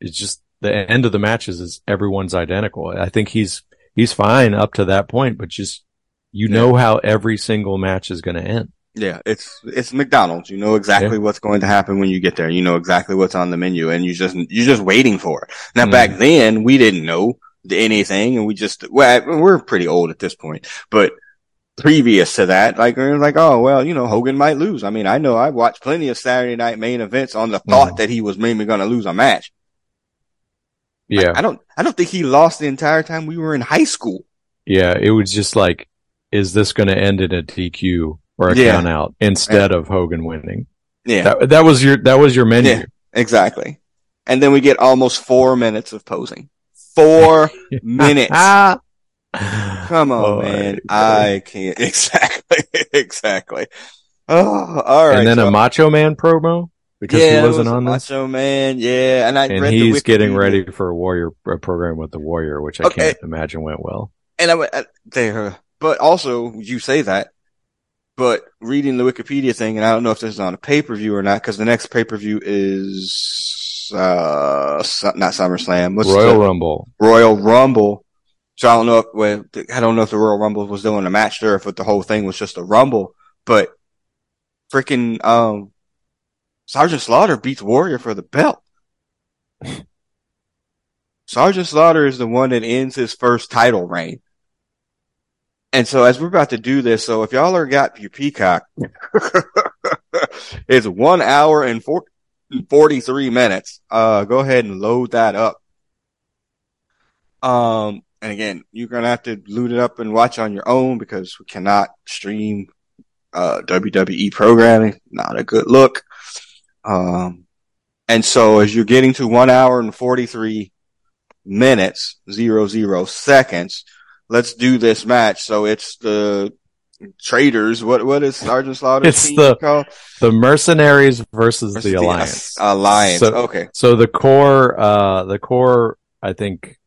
it's just the end of the matches is everyone's identical i think he's he's fine up to that point but just you yeah. know how every single match is going to end yeah, it's it's McDonald's. You know exactly yeah. what's going to happen when you get there. You know exactly what's on the menu, and you just you're just waiting for it. Now, mm. back then, we didn't know anything, and we just well, we're pretty old at this point, but previous to that, like we're like, oh well, you know, Hogan might lose. I mean, I know I've watched plenty of Saturday night main events on the thought mm. that he was maybe going to lose a match. Yeah, I, I don't, I don't think he lost the entire time we were in high school. Yeah, it was just like, is this going to end in a DQ or a yeah. count out instead yeah. of Hogan winning? Yeah, that, that, was your that was your menu. Yeah, exactly. And then we get almost four minutes of posing. Four minutes. Come on, oh, man. I can't. Exactly. exactly. Oh, all right. And then so, a Macho Man promo because yeah, he wasn't was on this. Macho Man, yeah. And I and he's getting ready for a Warrior a program with the Warrior, which I okay. can't imagine went well. And I, I there, but also you say that, but reading the Wikipedia thing, and I don't know if this is on a pay per view or not, because the next pay per view is uh not SummerSlam, What's Royal Rumble. Royal Rumble. So I don't know if well, I don't know if the Royal Rumble was doing a match there, if the whole thing was just a Rumble, but freaking um Sergeant Slaughter beats Warrior for the belt. Sergeant Slaughter is the one that ends his first title reign. And so as we're about to do this, so if y'all are got your Peacock, it's one hour and four, 43 minutes. Uh, go ahead and load that up. Um, and again, you're going to have to loot it up and watch on your own because we cannot stream, uh, WWE programming. Not a good look. Um, and so as you're getting to one hour and 43 minutes, zero, zero seconds, let's do this match. So it's the traders. What what is Sergeant Slaughter? It's the called? the mercenaries versus, versus the alliance. The alliance. So, okay. So the core, uh, the core, I think,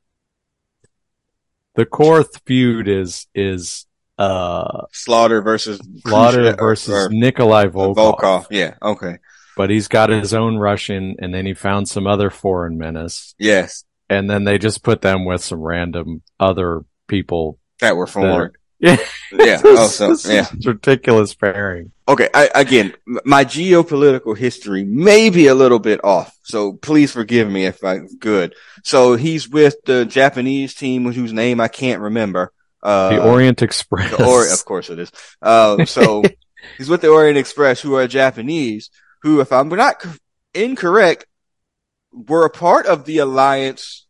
the core feud is is uh Slaughter versus Slaughter versus or, Nikolai Volkov. Volkov. Yeah. Okay. But he's got his own Russian, and then he found some other foreign menace. Yes. And then they just put them with some random other people that were foreign. Yeah. yeah. Oh, so, yeah. ridiculous pairing. Okay. I, again, my geopolitical history may be a little bit off. So please forgive me if I'm good. So he's with the Japanese team whose name I can't remember. Uh, the Orient Express. The Ori- of course it is. Uh, so he's with the Orient Express who are Japanese who, if I'm not incorrect, were a part of the alliance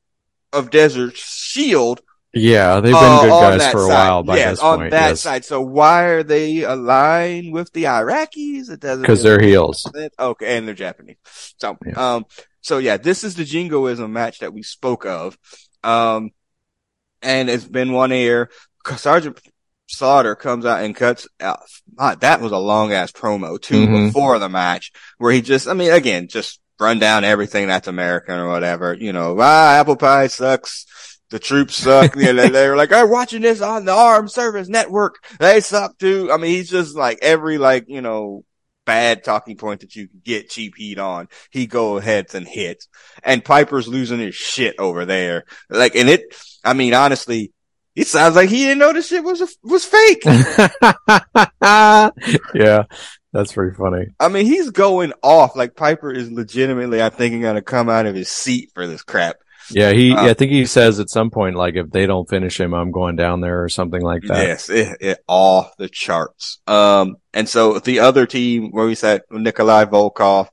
of Desert Shield yeah, they've been uh, good guys for a side. while by yes, this on point. that yes. side. So why are they aligned with the Iraqis? It doesn't because they're heels. Okay, and they're Japanese. So, yeah. um, so yeah, this is the Jingoism match that we spoke of. Um, and it's been one air. Sergeant Slaughter comes out and cuts out. that was a long ass promo too mm-hmm. before the match where he just, I mean, again, just run down everything that's American or whatever. You know, ah, apple pie sucks the troops suck. you know, they were like, I'm watching this on the Armed Service Network. They suck too. I mean, he's just like every like, you know, bad talking point that you can get cheap heat on. He go ahead and hits. And Piper's losing his shit over there. Like, and it, I mean, honestly, it sounds like he didn't know this shit was, a, was fake. yeah. That's pretty funny. I mean, he's going off. Like Piper is legitimately, I think, going to come out of his seat for this crap. Yeah, he. Uh, I think he says at some point, like if they don't finish him, I'm going down there or something like that. Yes, it, it off the charts. Um, and so the other team where we said Nikolai Volkov,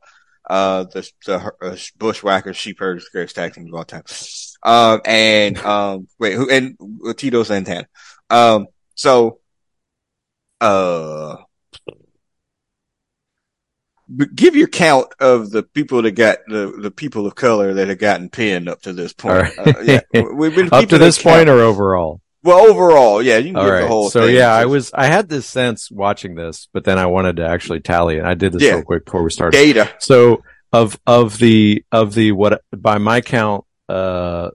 uh, the the uh, Bushwhackers, Sheep Herders, greatest tag team of all time. Um, and um, wait, who and Tito Santana. Um, so, uh, give your count of the people that got the, the people of color that have gotten pinned up to this point. Right. Uh, yeah, we've been up to this point or overall. Well, overall, yeah, you can All get right. the whole. Thing. So thing. yeah, I was I had this sense watching this, but then I wanted to actually tally it. I did this yeah. real quick before we started. Data. So of of the of the what by my count, uh,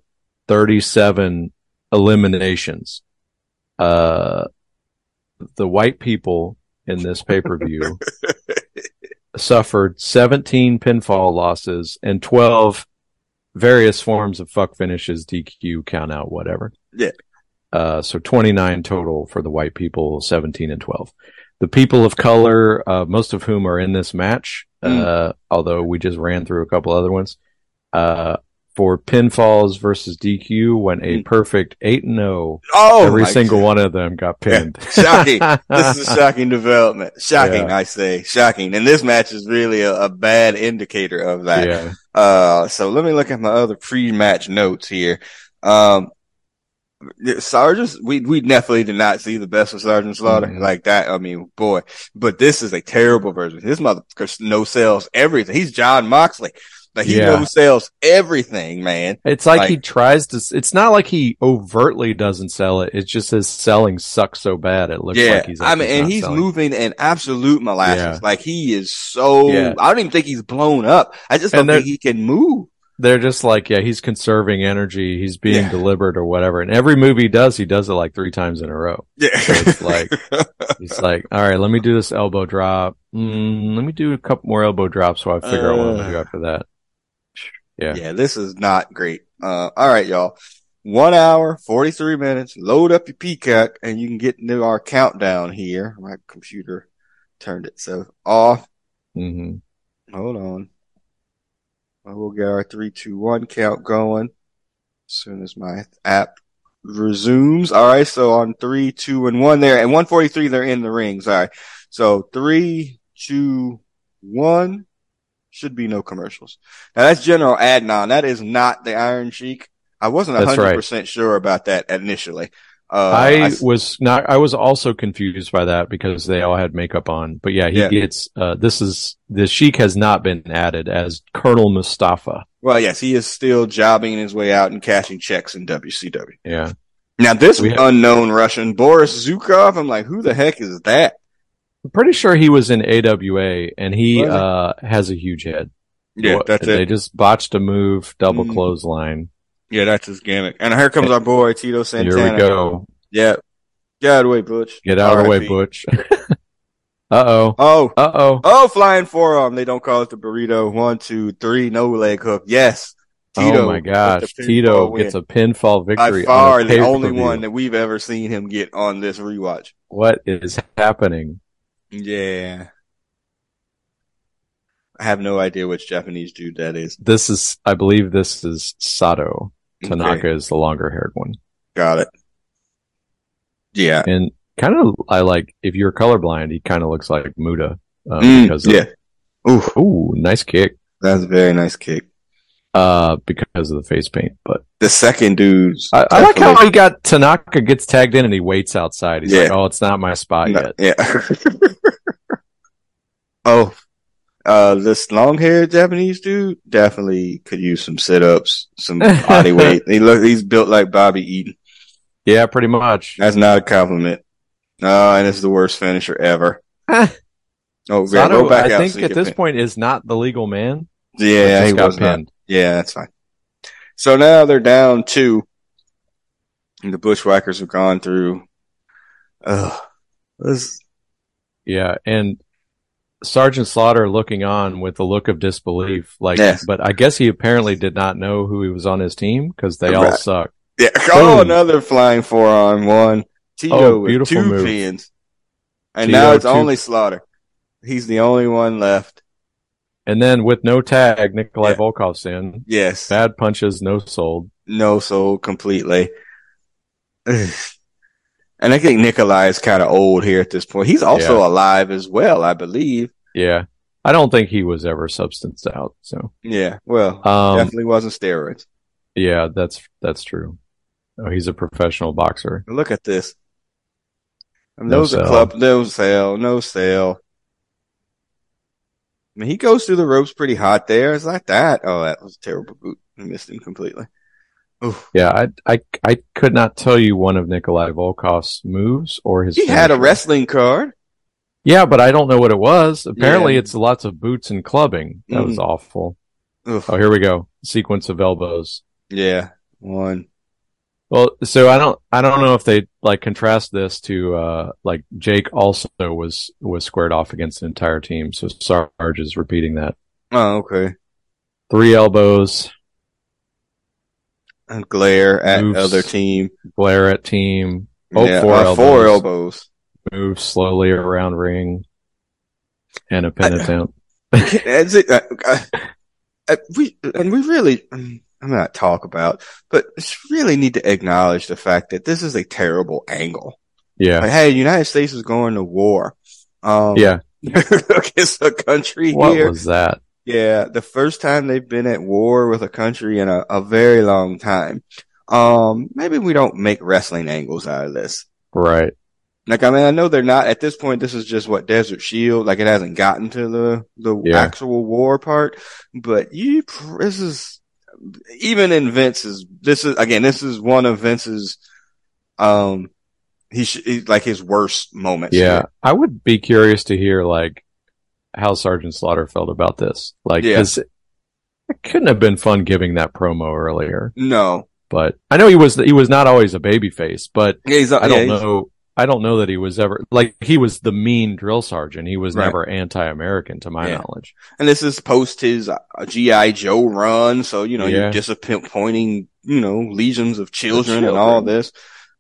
thirty seven eliminations. Uh, the white people in this pay per view suffered 17 pinfall losses and 12 various forms of fuck finishes, DQ, count out, whatever. Yeah. Uh, so 29 total for the white people, 17 and 12. The people of color, uh, most of whom are in this match, mm. uh, although we just ran through a couple other ones, uh, for pinfalls versus DQ went a Mm. perfect eight and zero. Oh, Every single God. one of them got pinned. Shocking. this is a shocking development. Shocking, Yeah. I say. Shocking. And this match is really a, a bad indicator of that. yeah, Uh, so let me look at my other pre-match notes here. Um, Sergeant, we, we definitely did not see the best of Sergeant Slaughter Mhm. like that. I mean, boy, but this is a terrible version. His motherfucker no sells everything. He's Jon Moxley. Like he Yeah. sells everything, man. it's like, Like- he tries to. It's not like he overtly doesn't sell it. It's just his selling sucks so bad. It looks yeah. like he's. I mean, and not he's selling. moving in absolute molasses. Yeah. Like he is so, Yeah. I don't even think he's blown up. I just don't think he can move. They're just like, yeah, he's conserving energy. He's being Yeah. deliberate or whatever. And every movie he does, he does it like three times in a row. Yeah. it's like- He's like, all right, let me do this elbow drop. Mm, let me do a couple more elbow drops so I figure out what I'm going to do Uh. after that. Yeah. Yeah, this is not great. Uh, all right, y'all. One hour, 43 minutes. Load up your Peacock and you can get into our countdown here. My computer turned itself off. hmm Hold on. Well, We'll get our three, two, one count going as soon as my app resumes. All right. So on three, two, and one there and 143, they're in the rings. All right. So three, two, one should be no commercials. Now that's General Adnan. That is not the Iron Sheik. I wasn't hundred right. percent sure about that initially. Uh, I s- was not, I was also confused by that because they all had makeup on. But yeah, he Yeah. gets, uh, this is, the Sheik has not been added as Colonel Mustafa. well, yes, he is still jobbing his way out and cashing checks in WCW. Yeah. Now this have- unknown Russian, Boris Zukov, I'm like, who the heck is that? I'm pretty sure he was in AWA and he, uh, has a huge head. Yeah, What- that's it. They just botched a move, double Mhm. clothesline. Yeah, that's his gimmick. And here comes our boy Tito Santana. Here we go. Yeah. Get out of the way, Butch. Get out of the way, Butch. uh oh. Oh, Uh oh. oh, flying forearm. They don't call it the burrito. One, two, three, no leg hook. Yes. Tito Oh my gosh. Tito win. gets a pinfall victory. By far on the only one that we've ever seen him get on this rewatch. What is happening? Yeah. I have no idea which Japanese dude that is. This is, I believe this is Sato. Tanaka Okay, is the longer haired one. got it. Yeah. And kind of, I like, if you're colorblind, he kind of looks like Muta. Um, Mm, because of, yeah. Oof. Ooh, nice kick. That's a very nice kick. Uh, because of the face paint, but The second dude's. I, I like how he got Tanaka gets tagged in and he waits outside. He's Yeah. like, "Oh, it's not my spot No, yet." yeah. oh, uh, this long haired Japanese dude definitely could use some sit ups, some body weight. He look, he's built like Bobby Eaton. Yeah, pretty much. That's not a compliment. Uh, and it's the worst finisher ever. oh, go back I out think at this pin- point is not the legal man. Yeah, he was not. pinned. Yeah, that's fine. So now they're down two. And the Bushwhackers have gone through. Ugh. This, Yeah, and Sergeant Slaughter looking on with a look of disbelief, like, Yes. but I guess he apparently did not know who he was on his team because they all suck. yeah. Oh, Boom. another flying forearm one. Tito Oh, with two move. pins. And Tito, now it's two- only Slaughter. He's the only one left. And then with no tag, Nikolai Yeah. Volkov's in. Yes. Bad punches, no sold. no soul completely. and I think Nikolai is kind of old here at this point. He's also Yeah. alive as well, I believe. Yeah. I don't think he was ever substanced out. So, Yeah. Well, um, definitely wasn't steroids. yeah, that's, that's true. Oh, he's a professional boxer. Look at this. I mean, No those are club, no sale, no sale. I mean, he goes through the ropes pretty hot there. It's like that. Oh, that was a terrible boot. I missed him completely. Oof. Yeah, I, I, I could not tell you one of Nikolai Volkov's moves or his. He had a wrestling card. Yeah, but I don't know what it was. Apparently, Yeah. it's lots of boots and clubbing. That was Mhm. awful. Oof. Oh, here we go. Sequence of elbows. Yeah. One. Well, so I don't, I don't know if they like contrast this to, uh, like Jake also was, was squared off against the entire team. So Sarge is repeating that. Oh, okay. Three elbows, And glare at Moves. other team. glare at team, Oh, yeah, four uh, four elbows. elbows. move slowly around ring, and a pin I- attempt. That's it. Uh, uh, uh, we and we really. um, I'm not talk about, but really need to acknowledge the fact that this is a terrible angle. Yeah. Like, hey, the United States is going to war. Um, yeah. against a country What here. was that? Yeah, the first time they've been at war with a country in a, a very long time. Um, maybe we don't make wrestling angles out of this. Right. Like, I mean, I know they're not at this point. This is just what Desert Shield. Like, it hasn't gotten to the the Yeah. actual war part. But you, this is even in Vince's. This is again. This is one of Vince's. Um, he, sh- he like his worst moments. Yeah. here. I would be curious to hear like how Sergeant Slaughter felt about this. Like, Yeah. 'cause it couldn't have been fun giving that promo earlier, No. but I know he was, he was not always a baby face, but Yeah, he's, I don't yeah, know. I don't know that he was ever like he was the mean drill sergeant. He was Right. never anti-American to my Yeah. knowledge. And this is post his uh, GI Joe run, so you know Yeah. you're disappointing, you know, legions of children, and all this.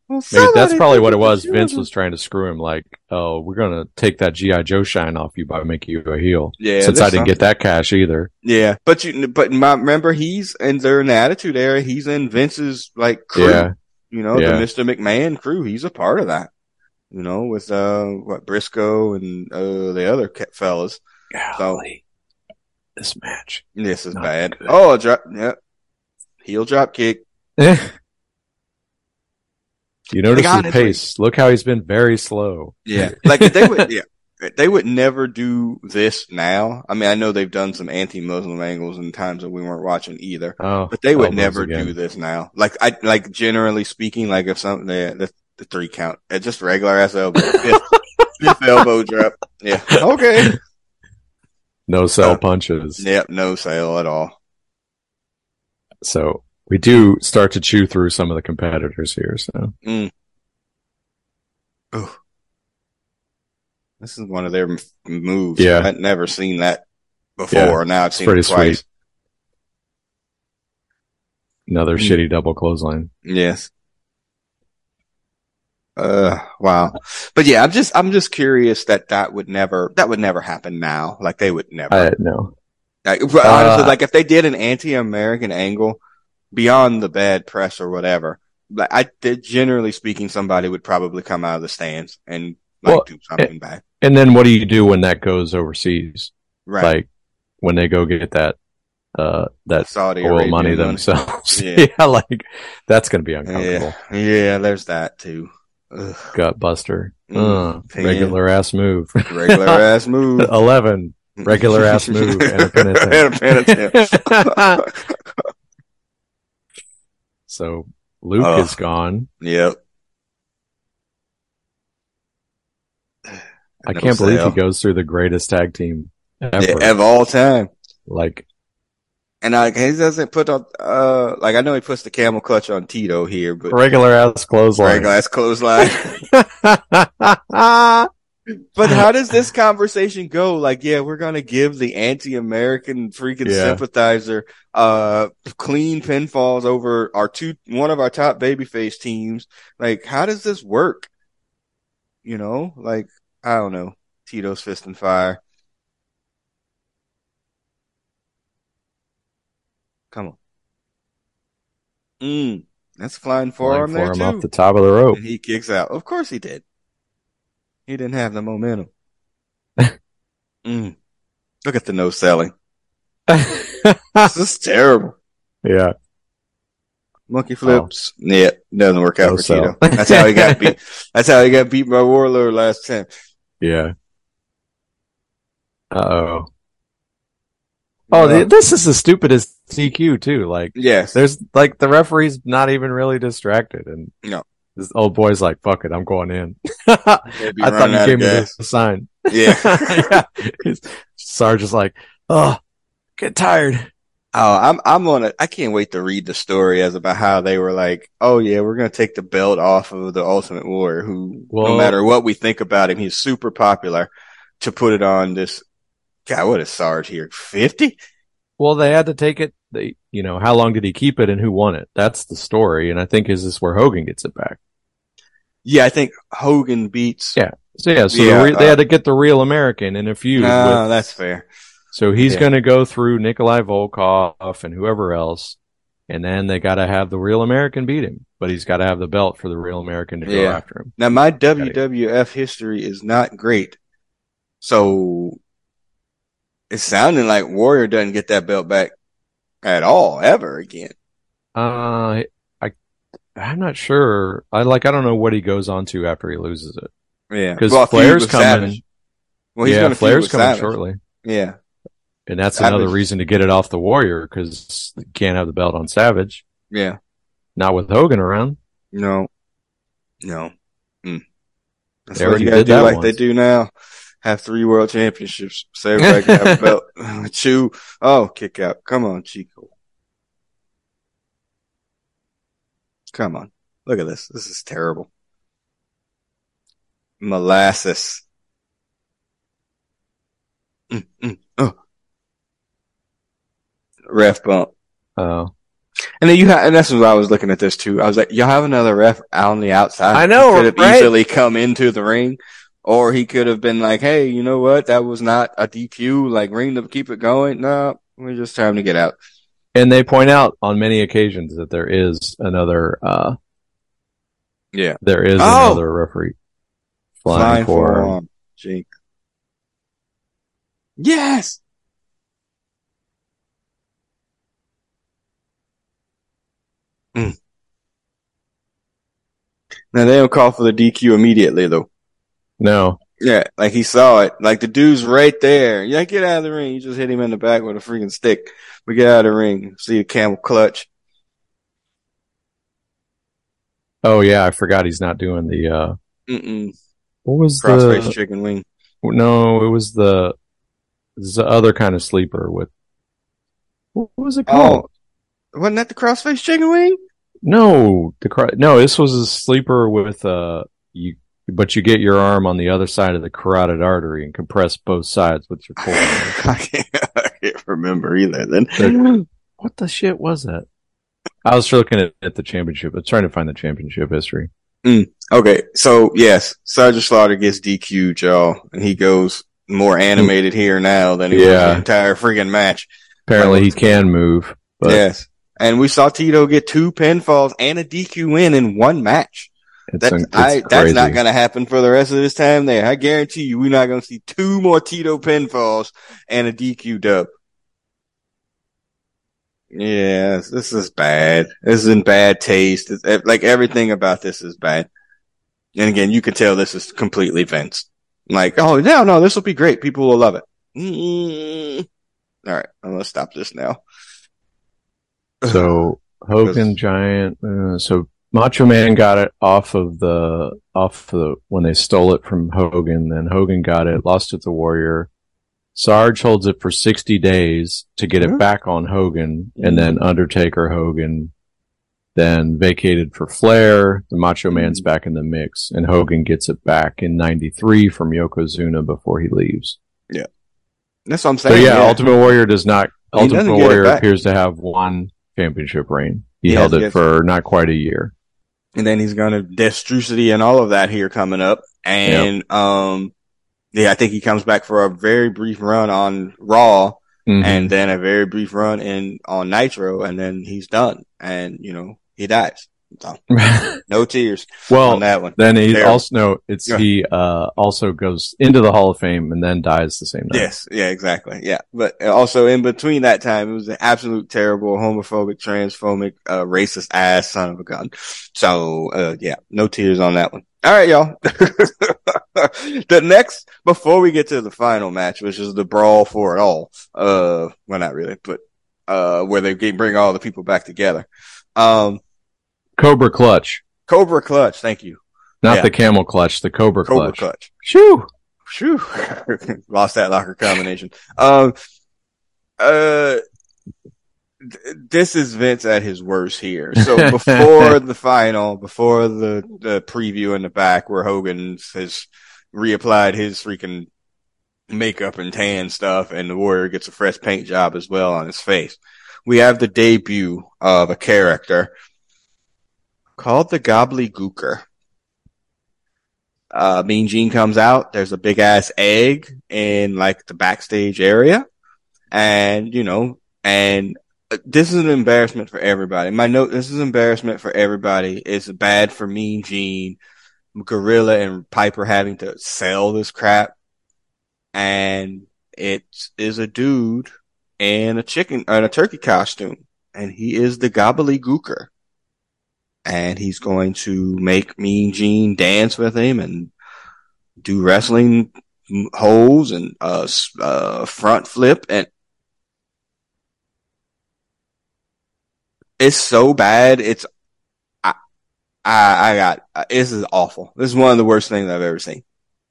Well, Maybe that's probably what it was. Vince was trying to screw him, like, "Oh, we're gonna take that GI Joe shine off you by making you a heel." Yeah, Since I didn't get that cash either. Yeah, but you, but my, remember he's and they're in the Attitude Era. He's in Vince's like crew. Yeah, You know, Yeah. the Mr. McMahon crew. He's a part of that. You know, with uh what Briscoe and uh the other fellas. golly, this match. This is bad. good. Oh, drop. Yep. Heel drop kick. you notice Like, his pace. Look how he's been very slow. Yeah. Like if they would, yeah. They would never do this now. I mean, I know they've done some anti-Muslim angles in times that we weren't watching either, Oh, but they would never again. do this now. Like I, like generally speaking, like if something, the, the, the three count, it's just regular ass elbow, fifth, fifth elbow drop. Yeah. Okay. No cell Uh, punches. Yep. No sale at all. So we do start to chew through some of the competitors here. So Ooh. This is one of their moves. Yeah. I've never seen that before. Yeah. Now I've seen pretty it twice. sweet. another Mm. shitty double clothesline. Yes. Uh, wow. But yeah, I'm just, I'm just curious that that would never, that would never happen now. Like they would never. I no. like, honestly, uh, like if they did an anti-American angle beyond the bad press or whatever, like I generally speaking, somebody would probably come out of the stands and like Well, do something bad. And then what do you do when that goes overseas? Right. Like when they go get that uh that Saudi oil Arabian money themselves. Yeah. Yeah. like that's gonna be uncomfortable. Yeah. Yeah. There's that too. Ugh, Gut buster. Mm, Uh, regular ass move. regular ass move. Eleven. Regular ass move and a penitent. And a penitent. so Luke Ugh. is gone. Yep. I No can't believe sale. he goes through the greatest tag team ever. Yeah, of all time. like And like he doesn't put on uh like I know he puts the camel clutch on Tito here, but regular ass clothesline. regular ass clothesline. but how does this conversation go? Like, yeah, we're gonna give the anti-American freaking Yeah. sympathizer uh clean pinfalls over our two one of our top babyface teams. Like, how does this work? You know, like I don't know. Tito's fist and fire. Come on. Mm, that's flying forearm Flying there forearm too. off the top of the rope. And he kicks out. Of course he did. He didn't have the momentum. mm. Look at the no selling. This is terrible. yeah. Monkey flips. Yeah, doesn't work out No for sell. Tito. That's how he got beat. That's how he got beat by Warlord last time. Yeah. Uh oh. Oh, the, this is the stupidest CQ too. Like, yes. there's like the referee's not even really distracted, and No. this old boy's like, "Fuck it, I'm going in." I thought you gave me the sign. Yeah. yeah. His- Sarge is like, "Oh, get tired." Oh, I'm I'm on it. I can't wait to read the story as about how they were like, oh yeah, we're gonna take the belt off of the Ultimate Warrior, who no matter what we think about him, he's super popular. To put it on this, God, what is Sarge here? Fifty? Well, they had to take it. They, you know, how long did he keep it, and who won it? That's the story, and I think is this where Hogan gets it back. Yeah, I think Hogan beats. Yeah. So yeah, so Yeah, the re- they uh, had to get the real American in a feud. With- that's fair. so he's yeah. going to go through Nikolai Volkov and whoever else, and then they got to have the real American beat him, but he's got to have the belt for the real American to go after him. Now my WWF history is not great, so it's sounding like Warrior doesn't get that belt back at all ever again. Uh, I, I'm not sure. I like, I don't know what he goes on to after he loses it. Yeah, 'Cause Well, Flair's coming. Savage. Well, he's yeah, gonna feud Flair's coming Savage. shortly. Yeah, And that's Savage. another reason to get it off the Warrior because you can't have the belt on Savage. yeah. Not with Hogan around. No, no. Mm. That's They what you gotta do that like they do now. Have three world championships. Can have a belt. Chew. Oh, kick out. Come on, Chico. Come on. Look at this. This is terrible. Molasses. Mm, mm, oh. Ref bump. Oh, And then you have, and that's what I was looking at this too. I was like, y'all have another ref on the outside. I know, could have right? easily come into the ring, or he could have been like, hey, you know what? That was not a DQ. Like, ring to keep it going. No, we're just time to get out. and they point out on many occasions that there is another, uh, Yeah. there is Oh! another referee flying, for. Jake. Yes. Mm. Now they don't call for the DQ immediately though. No, Yeah, like he saw it. Like the dude's right there. Yeah, get out of the ring. You just hit him in the back with a freaking stick. We get out of the ring. See a camel clutch. oh yeah, I forgot he's not doing the. uh Mm-mm. What was Crossface the? chicken wing. No, it was the. The other kind of sleeper with. What was it called? Oh, wasn't that the crossface chicken wing? No, the cro- no. This was a sleeper with uh you, but you get your arm on the other side of the carotid artery and compress both sides with your forearm. I can't, I can't remember either. Then what the shit was that? I was looking at, at the championship. I was trying to find the championship history. Mm, okay, so yes, Sergeant Slaughter gets DQ'd, y'all, and he goes more animated here now than he was the entire freaking match. Apparently, he can move, but yes, and we saw Tito get two pinfalls and a DQ win in one match. It's, That's it's I, that's not going to happen for the rest of this time there. I guarantee you, we're not going to see two more Tito pinfalls and a DQ dub. Yes, this is bad. This is in bad taste. It's, eh, like everything about this is bad. And again, you can tell this is completely Vince. Like, oh no, no, this will be great. People will love it. Mm. All right, I'm gonna stop this now. So Hogan Giant. Uh, so Macho Man got it off of the off the when they stole it from Hogan. Then Hogan got it, lost it to Warrior. Sarge holds it for sixty days to get it back on Hogan, and then mm-hmm. Undertaker Hogan. Then vacated for Flair. The Macho mm-hmm. Man's back in the mix, and Hogan gets it back in '93 from Yokozuna before he leaves. Yeah, that's what I'm So saying. yeah, Ultimate Warrior does not. He Ultimate doesn't get it Warrior appears to have one championship reign. He He held it for not quite a year. And then he's gonna Destrucity and all of that here coming up. And um, yeah, I think he comes back for a very brief run on Raw, Mhm. and then a very brief run in on Nitro, and then he's done. And you know he dies. No tears well, on that one. then he Terrible. also no, it's Yeah. he uh also goes into the Hall of Fame and then dies the same night. Yes, yeah, exactly. Yeah. But also in between that time, it was an absolute terrible homophobic, transphobic, uh, racist ass son of a gun. So, uh, yeah, no tears on that one. All right, y'all. the next, before we get to the final match, which is the brawl for it all, uh, well, not really, but, uh, where they bring all the people back together. Um, Cobra Clutch, Cobra Clutch. Thank you. not Yeah. the Camel Clutch, the Cobra, Cobra Clutch. Clutch. Shoo! Phew. Lost that locker combination. Um, uh, th- this is Vince at his worst here. So before the final, before the, the preview in the back where Hogan has reapplied his freaking makeup and tan stuff and the warrior gets a fresh paint job as well on his face. We have the debut of a character called the Gobbledygooker uh, Mean Gene comes out. There's a big ass egg in like the backstage area. And, you know, and this is an embarrassment for everybody. My note, this is embarrassment for everybody. It's bad for Mean Gene, Gorilla and Piper having to sell this crap. And it is a dude in a chicken, in a turkey costume. And he is the gobbledygooker. And he's going to make Mean Gene dance with him and do wrestling holes and, uh, uh, front flip and It's so bad. It's I I, I got uh, this is awful. This is one of the worst things I've ever seen.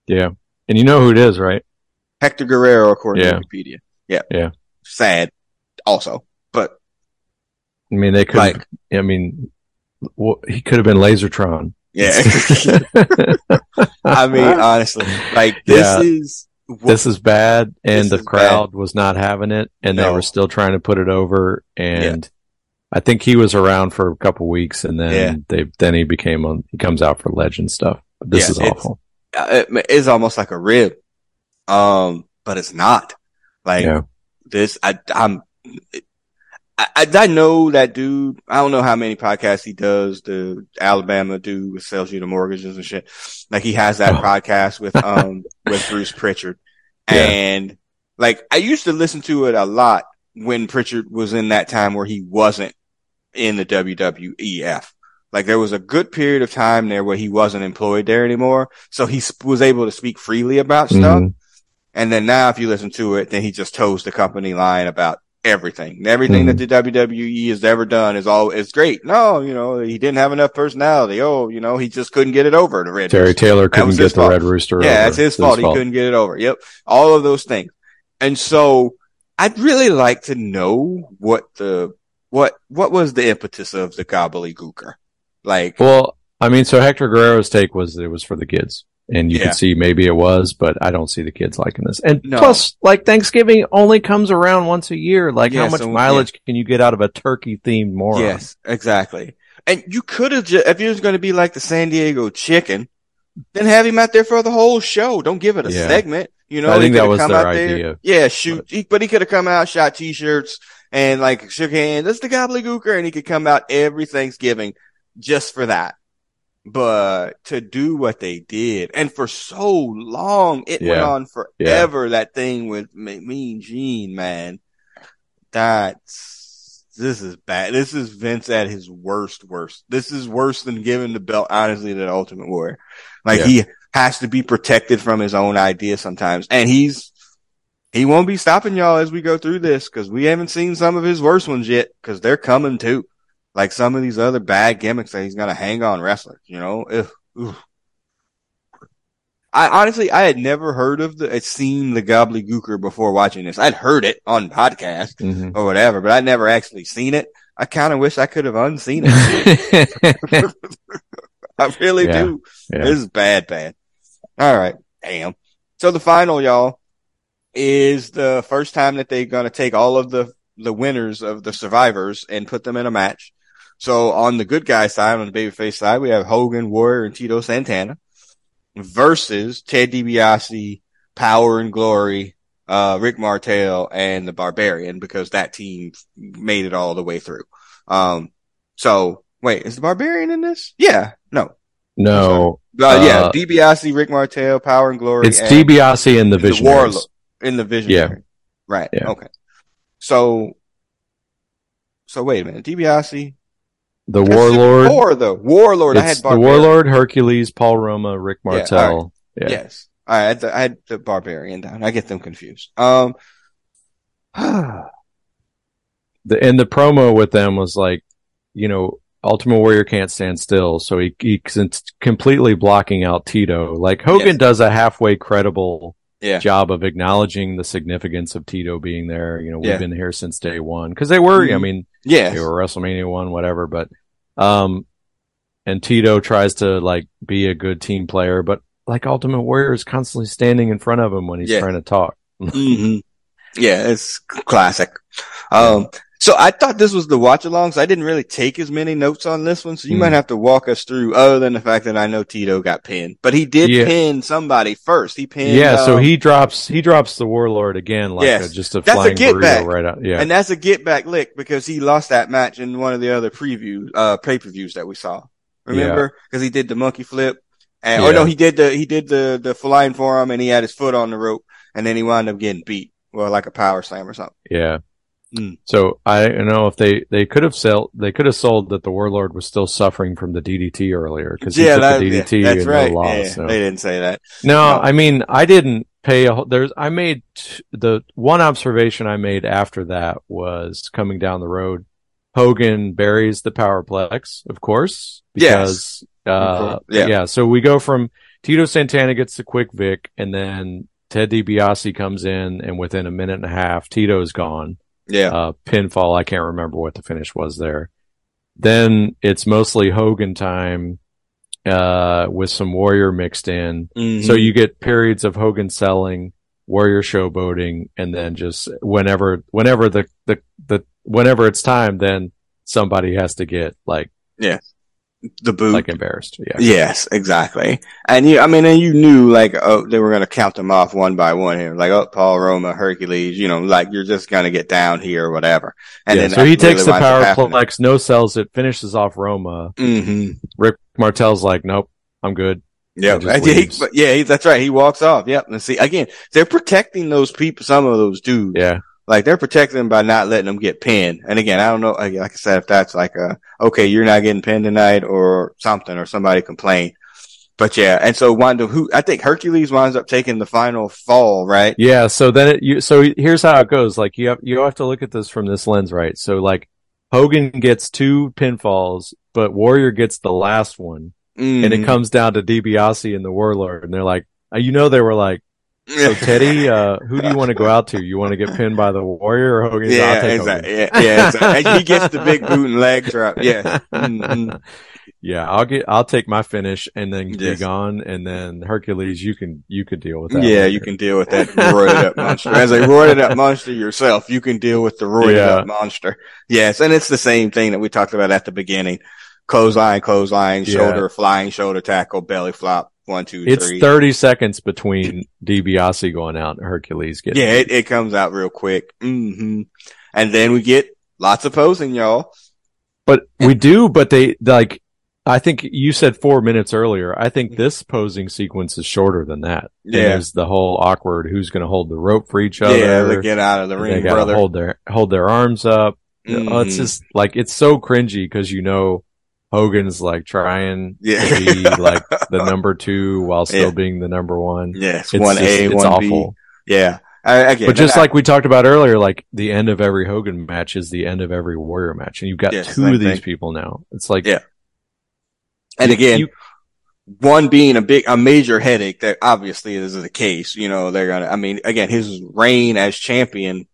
Yeah, and you know who it is, right? Hector Guerrero, according Yeah. to Wikipedia. Yeah, Yeah. Sad, also, but I mean, they could. Like- I mean, well, he could have been Lasertron. yeah. I mean, honestly, like this Yeah. is what- this is bad, and the crowd was not having it, and they were still trying to put it over. And I think he was around for a couple weeks, and then Yeah. they then he became on. He comes out for Legend stuff. But this Yeah, is it's- awful. uh, it is almost like a rib, um, but it's not. Like Yeah. this, I, I'm, I, I, I know that dude. I don't know how many podcasts he does. The Alabama dude who sells you the mortgages and shit. Like he has that Oh. podcast with um with Bruce Pritchard, Yeah. and like I used to listen to it a lot when Pritchard was in that time where he wasn't in the WWEF. Like there was a good period of time there where he wasn't employed there anymore. So he sp- was able to speak freely about stuff. Mhm. And then now if you listen to it, then he just toes the company line about everything. Everything Mhm. that the WWE has ever done is all, is great. No, you know, he didn't have enough personality. Oh, you know, he just couldn't get it over the Red Terry Rooster. Taylor couldn't get the fault. Red Rooster. Yeah, over. that's his It's fault. He couldn't get it over. Yep. All of those things. And so I'd really like to know what the, what, what was the impetus of the gobbledygooker? Like, Well, I mean, so Hector Guerrero's take was it was for the kids. And you Yeah. can see maybe it was, but I don't see the kids liking this. And No. plus, like Thanksgiving only comes around once a year. Like, Yeah, how much so- mileage can you get out of a turkey themed moron? Yes, exactly. And you could have just, if he was going to be like the San Diego chicken, then have him out there for the whole show. Don't give it a Yeah. segment. You know, I think that was come their out there- idea. Yeah, shoot. He, but he could have come out, shot t-shirts and like shook hands. That's the gobbledygooker. And he could come out every Thanksgiving just for that. But to do what they did and for so long, it went on forever. That thing with Me- Mean Gene, man. That's, this is bad. This is Vince at his worst, worst. This is worse than giving the belt, honestly, to the Ultimate Warrior. Like Yeah. he has to be protected from his own ideas sometimes. And he's, he won't be stopping y'all as we go through this because we haven't seen some of his worst ones yet because they're coming too. Like some of these other bad gimmicks that he's going to hang on wrestlers, you know? Ugh, ugh. I honestly, I had never heard of the, seen the gobbledygooker before watching this. I'd heard it on podcast Mhm. or whatever, but I'd never actually seen it. I kind of wish I could have unseen it. I really Yeah. do. Yeah. This is bad, bad. All right. Damn. So the final, y'all, is the first time that they're going to take all of the, the winners of the survivors and put them in a match. So on the good guy side, on the babyface side, we have Hogan, Warrior, and Tito Santana versus Ted DiBiase, Power and Glory, uh, Rick Martel, and the Barbarian because that team made it all the way through. Um, so wait, is the Barbarian in this? Yeah. No. no, Uh, yeah, Uh, DiBiase, Rick Martel, Power and Glory. it's and DiBiase and the the Visionaries. In the Visionary. Yeah. Right. Yeah. Okay. So, so wait a minute. DiBiase. The That's Warlord. Or the Warlord. I had the Warlord, Hercules, Paul Roma, Rick Yeah, Martel. Yeah. Yes. All right. I had, the, I had the Barbarian down. I get them confused. Um, the and the promo with them was like, you know, Ultimate Warrior can't stand still, so he he's completely blocking out Tito. Like Hogan Yes. does a halfway credible Yeah. job of acknowledging the significance of Tito being there. You know, we've Yeah. been here since day one because they were. I Mhm. mean, they were WrestleMania one, whatever. But um, and Tito tries to like be a good team player, but like Ultimate Warrior is constantly standing in front of him when he's Yeah. trying to talk. hmm Yeah. It's classic. Um, So I thought this was the watch along, so I didn't really take as many notes on this one. So you Mm. might have to walk us through, other than the fact that I know Tito got pinned, but he did Yeah. pin somebody first. He pinned, yeah, so um, he drops he drops the warlord again like Yes. a, just a That's a get burrito back. right out. Yeah. and that's a get back lick because he lost that match in one of the other previews, uh, pay per views that we saw. Remember? Because he did the monkey flip, and or Yeah. no, he did the he did the the flying forearm, and he had his foot on the rope, and then he wound up getting beat, well, like a power slam or something. Yeah. Mm. So I don't know if they they could have sold they could have sold that the warlord was still suffering from the DDT earlier because Yeah, that, the yeah, DDT that's and right. no loss. yeah, so. they didn't say that. No, No. I mean I didn't pay a whole, there's I made t- the one observation I made after that was coming down the road. Hogan buries the powerplex, of course, because uh course, yeah. yeah. So we go from Tito Santana gets the quick Vic, and then Ted DiBiase comes in, and within a minute and a half, Tito's gone Yeah. uh, pinfall. I can't remember what the finish was there. Then it's mostly Hogan time, uh, with some Warrior mixed in. Mhm. So you get periods of Hogan selling, Warrior showboating, and then just whenever, whenever the, the, the, whenever it's time, then somebody has to get like, the boot. like embarrassed. Yeah. Yes, exactly. And you, I mean, and you knew like, oh, they were going to count them off one by one here. Like, oh, Paul Roma, Hercules, you know, like you're just going to get down here or whatever. And Yeah, then so he takes the power powerplex, no sells it, finishes off Roma. Mm-hmm. Rick Martel's like, nope, I'm good. Yeah, yeah, he, yeah, he, that's right. He walks off. Yep. And see, again, they're protecting those people, some of those dudes. Yeah. Like they're protecting them by not letting them get pinned. And again, I don't know, like like I said, if that's like a, okay, you're not getting pinned tonight or something, or somebody complained. But yeah, and so wound up who, I think Hercules winds up taking the final fall, right? Yeah, so then it, you so here's how it goes. Like you have you have to look at this from this lens, right? So like Hogan gets two pinfalls, but Warrior gets the last one, and Mhm. it comes down to DiBiase and the Warlord, and they're like, uh, you know, they were like, so Teddy, uh, who do you want to go out to? You want to get pinned by the Warrior or Hogan? Yeah, exactly. Hogan. Yeah, yeah. exactly. He gets the big boot and leg drop. Yeah. Mhm. Yeah, I'll get, I'll take my finish and then be Yes. gone, and then Hercules, you can, you could deal with that. Yeah, later. you can deal with that roided up monster. As a roided up monster yourself, you can deal with the roided Yeah. up monster. Yes, and it's the same thing that we talked about at the beginning. Clothesline, clothesline, Yeah. shoulder, flying shoulder tackle, belly flop, one, two, It's three. 30 seconds between DiBiase going out and Hercules getting. Yeah, it, it comes out real quick. Mm-hmm. And then we get lots of posing, y'all. But we do, but they like. I think you said four minutes earlier. I think this posing sequence is shorter than that. And Yeah. there's the whole awkward who's going to hold the rope for each other. Yeah, they get out of the ring, they brother. hold their hold their arms up. Oh, it's just like it's so cringy because you know Hogan's like trying Yeah. to be like the number two while still Yeah. being the number one. yes, It's one A, it's one B. Yeah. I, again, But just I- like we talked about earlier, like the end of every Hogan match is the end of every Warrior match, and you've got Yes, two of these thing. people now. It's like Yeah. and again, you- one being a big, a major headache that obviously is the case. You know, they're gonna, I mean, again, his reign as champion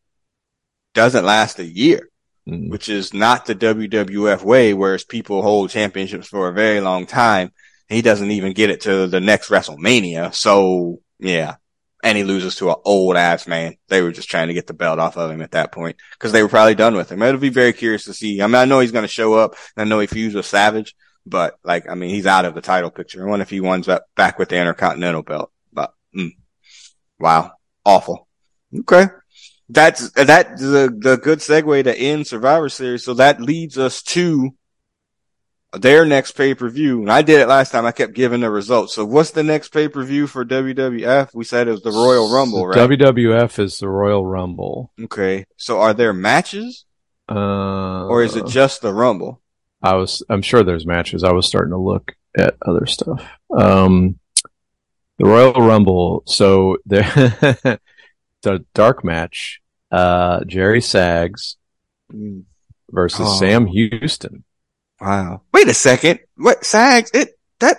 doesn't last a year, Mm. which is not the WWF way, whereas people hold championships for a very long time. He doesn't even get it to the next WrestleMania. So yeah. And he loses to an old ass man. They were just trying to get the belt off of him at that point because they were probably done with him. It'll be very curious to see. I mean, I know he's going to show up. I know he fused with Savage, but like, I mean, he's out of the title picture. I wonder if he winds up back with the Intercontinental belt. But mm, wow, awful. Okay, that's that's the the good segue to end Survivor Series. So that leads us to their next pay per view. And I did it last time. I kept giving the results. So what's the next pay per view for WWF? We said it was the Royal Rumble, right? WWF is the Royal Rumble, okay. So are there matches uh, or is it just the Rumble? I was, I'm sure there's matches. I was starting to look at other stuff. Um, the Royal Rumble. So there, the dark match, uh, Jerry Sags Mm, versus Oh. Sam Houston. Wow. Wait a second. What Sags? It that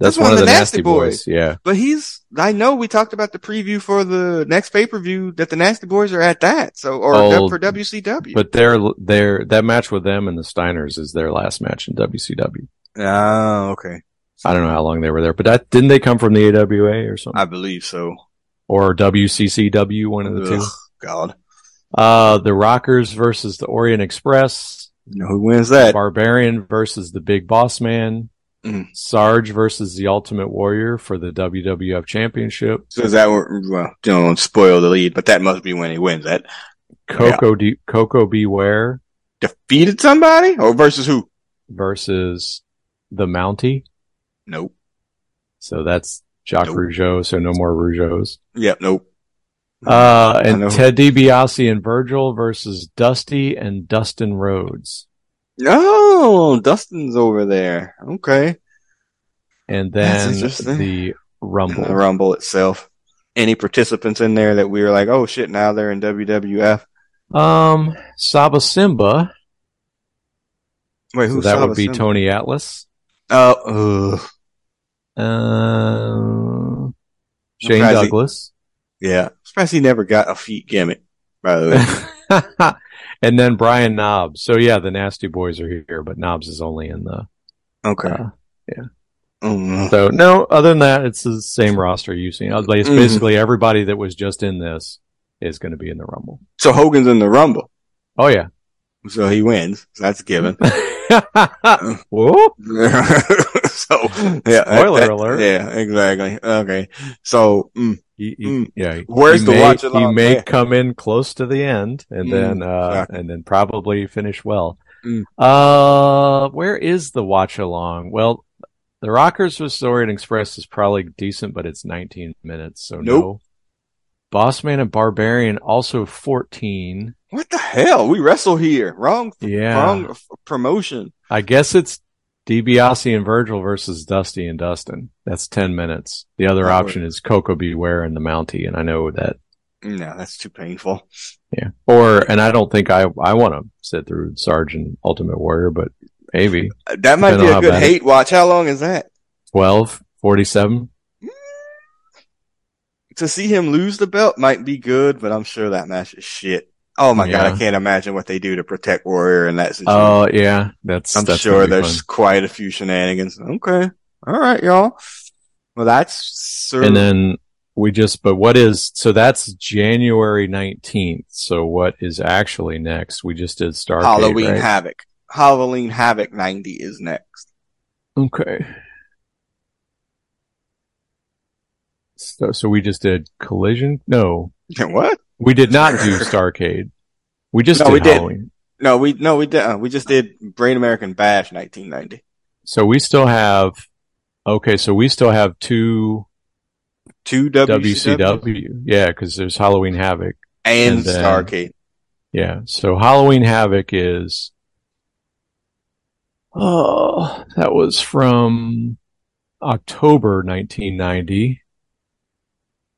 That's, one, of the Nasty Boys. Yeah. But he's, I know we talked about the preview for the next pay per view that the Nasty Boys are at that. So, or Oh, for WCW. But their, their, that match with them and the Steiners is their last match in WCW. oh, okay. I don't know how long they were there, but that, didn't they come from the AWA or something? I believe so. Or WCCW, one of the two? God. Uh, the Rockers versus the Orient Express. You know who wins that? Barbarian versus the Big Boss Man. Mm. Sarge versus the Ultimate Warrior for the WWF Championship. So is that well, don't spoil the lead, but that must be when he wins. That Coco D- Koko B. Ware defeated somebody or versus who? versus the Mountie. Nope. So that's Jacques Nope. Rougeau. So no more Rougeaus. Yep. Nope. Uh, and Ted DiBiase and Virgil versus Dusty and Dustin Rhodes. Oh, Dustin's over there. Okay. And then the And Rumble. the Rumble itself. Any participants in there that we were like, oh shit, now they're in WWF? Um, Saba Simba. Wait, So who's that Saba would be Simba? Tony Atlas. Oh, ugh. Uh, Shane Surprised he- Douglas. yeah. Surprised he never got a feet gimmick, by the way. and then Brian Knobbs. So yeah, the Nasty Boys are here, but Knobbs is only in the. Okay. Uh, Mm. so no, other than that, it's the same roster you've seen. It's Mhm. basically everybody that was just in this is going to be in the Rumble. So Hogan's in the Rumble. Oh yeah. So he wins. So that's a given. Whoop. so yeah. Spoiler that- alert. Yeah, exactly. Okay. So mm, Mm. yeah. Where's he the may, watch He may come in close to the end and Mm, then, uh, exactly. and then probably finish well. Mm. Uh, where is the watch along? Well, the Rockers with Orient Express is probably decent, but it's 19 minutes. So no. Nope. Bossman and Barbarian also 14. what the hell? We wrestle here. Wrong. Yeah. Wrong promotion. I guess it's DiBiase and Virgil versus Dusty and Dustin. That's 10 minutes. The other option is Koko B. Ware and the Mountie. And I know that No, that's too painful. Yeah. Or, and I don't think I, I want to sit through Sergeant Ultimate Warrior, but maybe Uh, That might be a good bad it- hate watch. How long is that? 12, 47. To see him lose the belt might be good, but I'm sure that match is shit. Oh my god, I can't imagine what they do to protect Warrior in that situation. Oh, yeah. That's, I'm that's sure there's quite a few shenanigans. Okay. All right, y'all. Well, that's sir. And then we just, but what is, so that's January 19th. So what is actually next? We just did Starcade, Halloween right? Havoc. Halloween Havoc 90 is next. Okay. So, so we just did Collision? No, what? We did not do Starcade. We just No, did we did. Halloween. No, we no we did. Uh, we just did Great American Bash 1990. So we still have, okay, so we still have two Two WCW, WCW. Yeah, because there's Halloween Havoc. and, and then- Starcade. Yeah, so Halloween Havoc is, oh, that was from October 1990.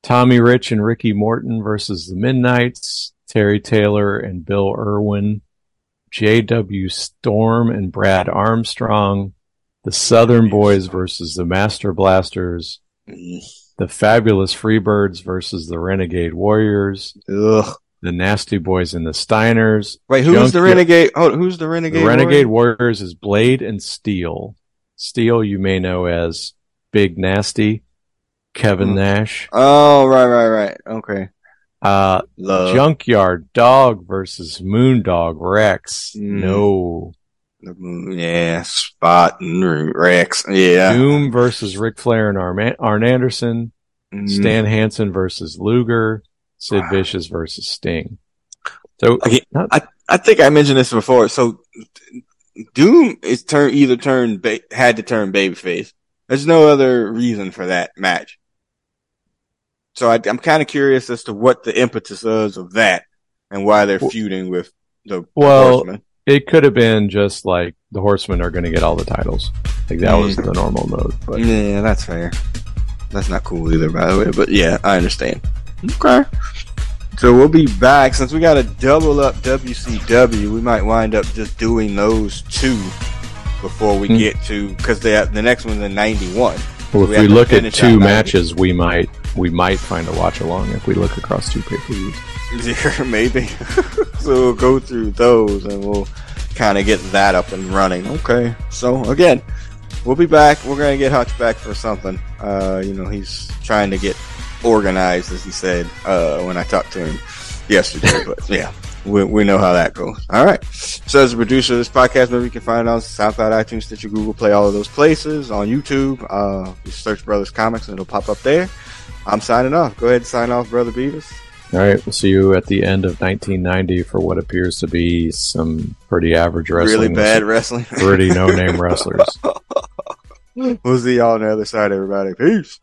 Tommy Rich and Ricky Morton versus the Midnights, Terry Taylor and Bill Irwin, J.W. Storm and Brad Armstrong, the Southern Boys versus the Master Blasters, the Fabulous Freebirds versus the Renegade Warriors, Ugh. the Nasty Boys and the Steiners. Wait, who's Junk- the Renegade? Oh, who's the Renegade? The Renegade Warrior? Warriors is Blade and Steel. Steel you may know as Big Nasty, Kevin Hmm. Nash. Oh, right, right, right. Okay. Uh, Love. Junkyard Dog versus Moondog Rex. Hmm. No. Yeah, Spot and Rex. Yeah. Doom versus Ric Flair and Arn, Arn Anderson. Mm. Stan Hansen versus Luger. Sid Wow. Vicious versus Sting. So, Okay, not- I, I think I mentioned this before. So Doom is turn either turned ba- had to turn babyface. There's no other reason for that match. So I, I'm kind of curious as to what the impetus is of that and why they're feuding with the Well, Horsemen. it could have been just like the Horsemen are going to get all the titles. Like that was Mm. the normal mode. But Yeah, that's fair. That's not cool either, by the way. But yeah, I understand. Okay. So we'll be back since we got to double up WCW. We might wind up just doing those two before we Hmm. get to because the the next one's in '91. Well, if We we, look at two matches, we might we might find a watch along if we look across two pay per views. Yeah, maybe. so we'll go through those and we'll kind of get that up and running. Okay. So again, we'll be back. We're gonna get Hutch back for something. Uh, you know, he's trying to get organized, as he said uh, when I talked to him. yesterday, but yeah, we, we know how that goes. All right. So as a producer of this podcast, maybe you can find it on SoundCloud, iTunes, Stitcher, Google Play, all of those places. On YouTube, uh, you search Brothers Comics and it'll pop up there. I'm signing off. Go ahead and sign off, Brother Beavis. All right, we'll see you at the end of 1990 for what appears to be some pretty average wrestling. Really bad wrestling. Pretty no name wrestlers. we'll see y'all on the other side, everybody. Peace.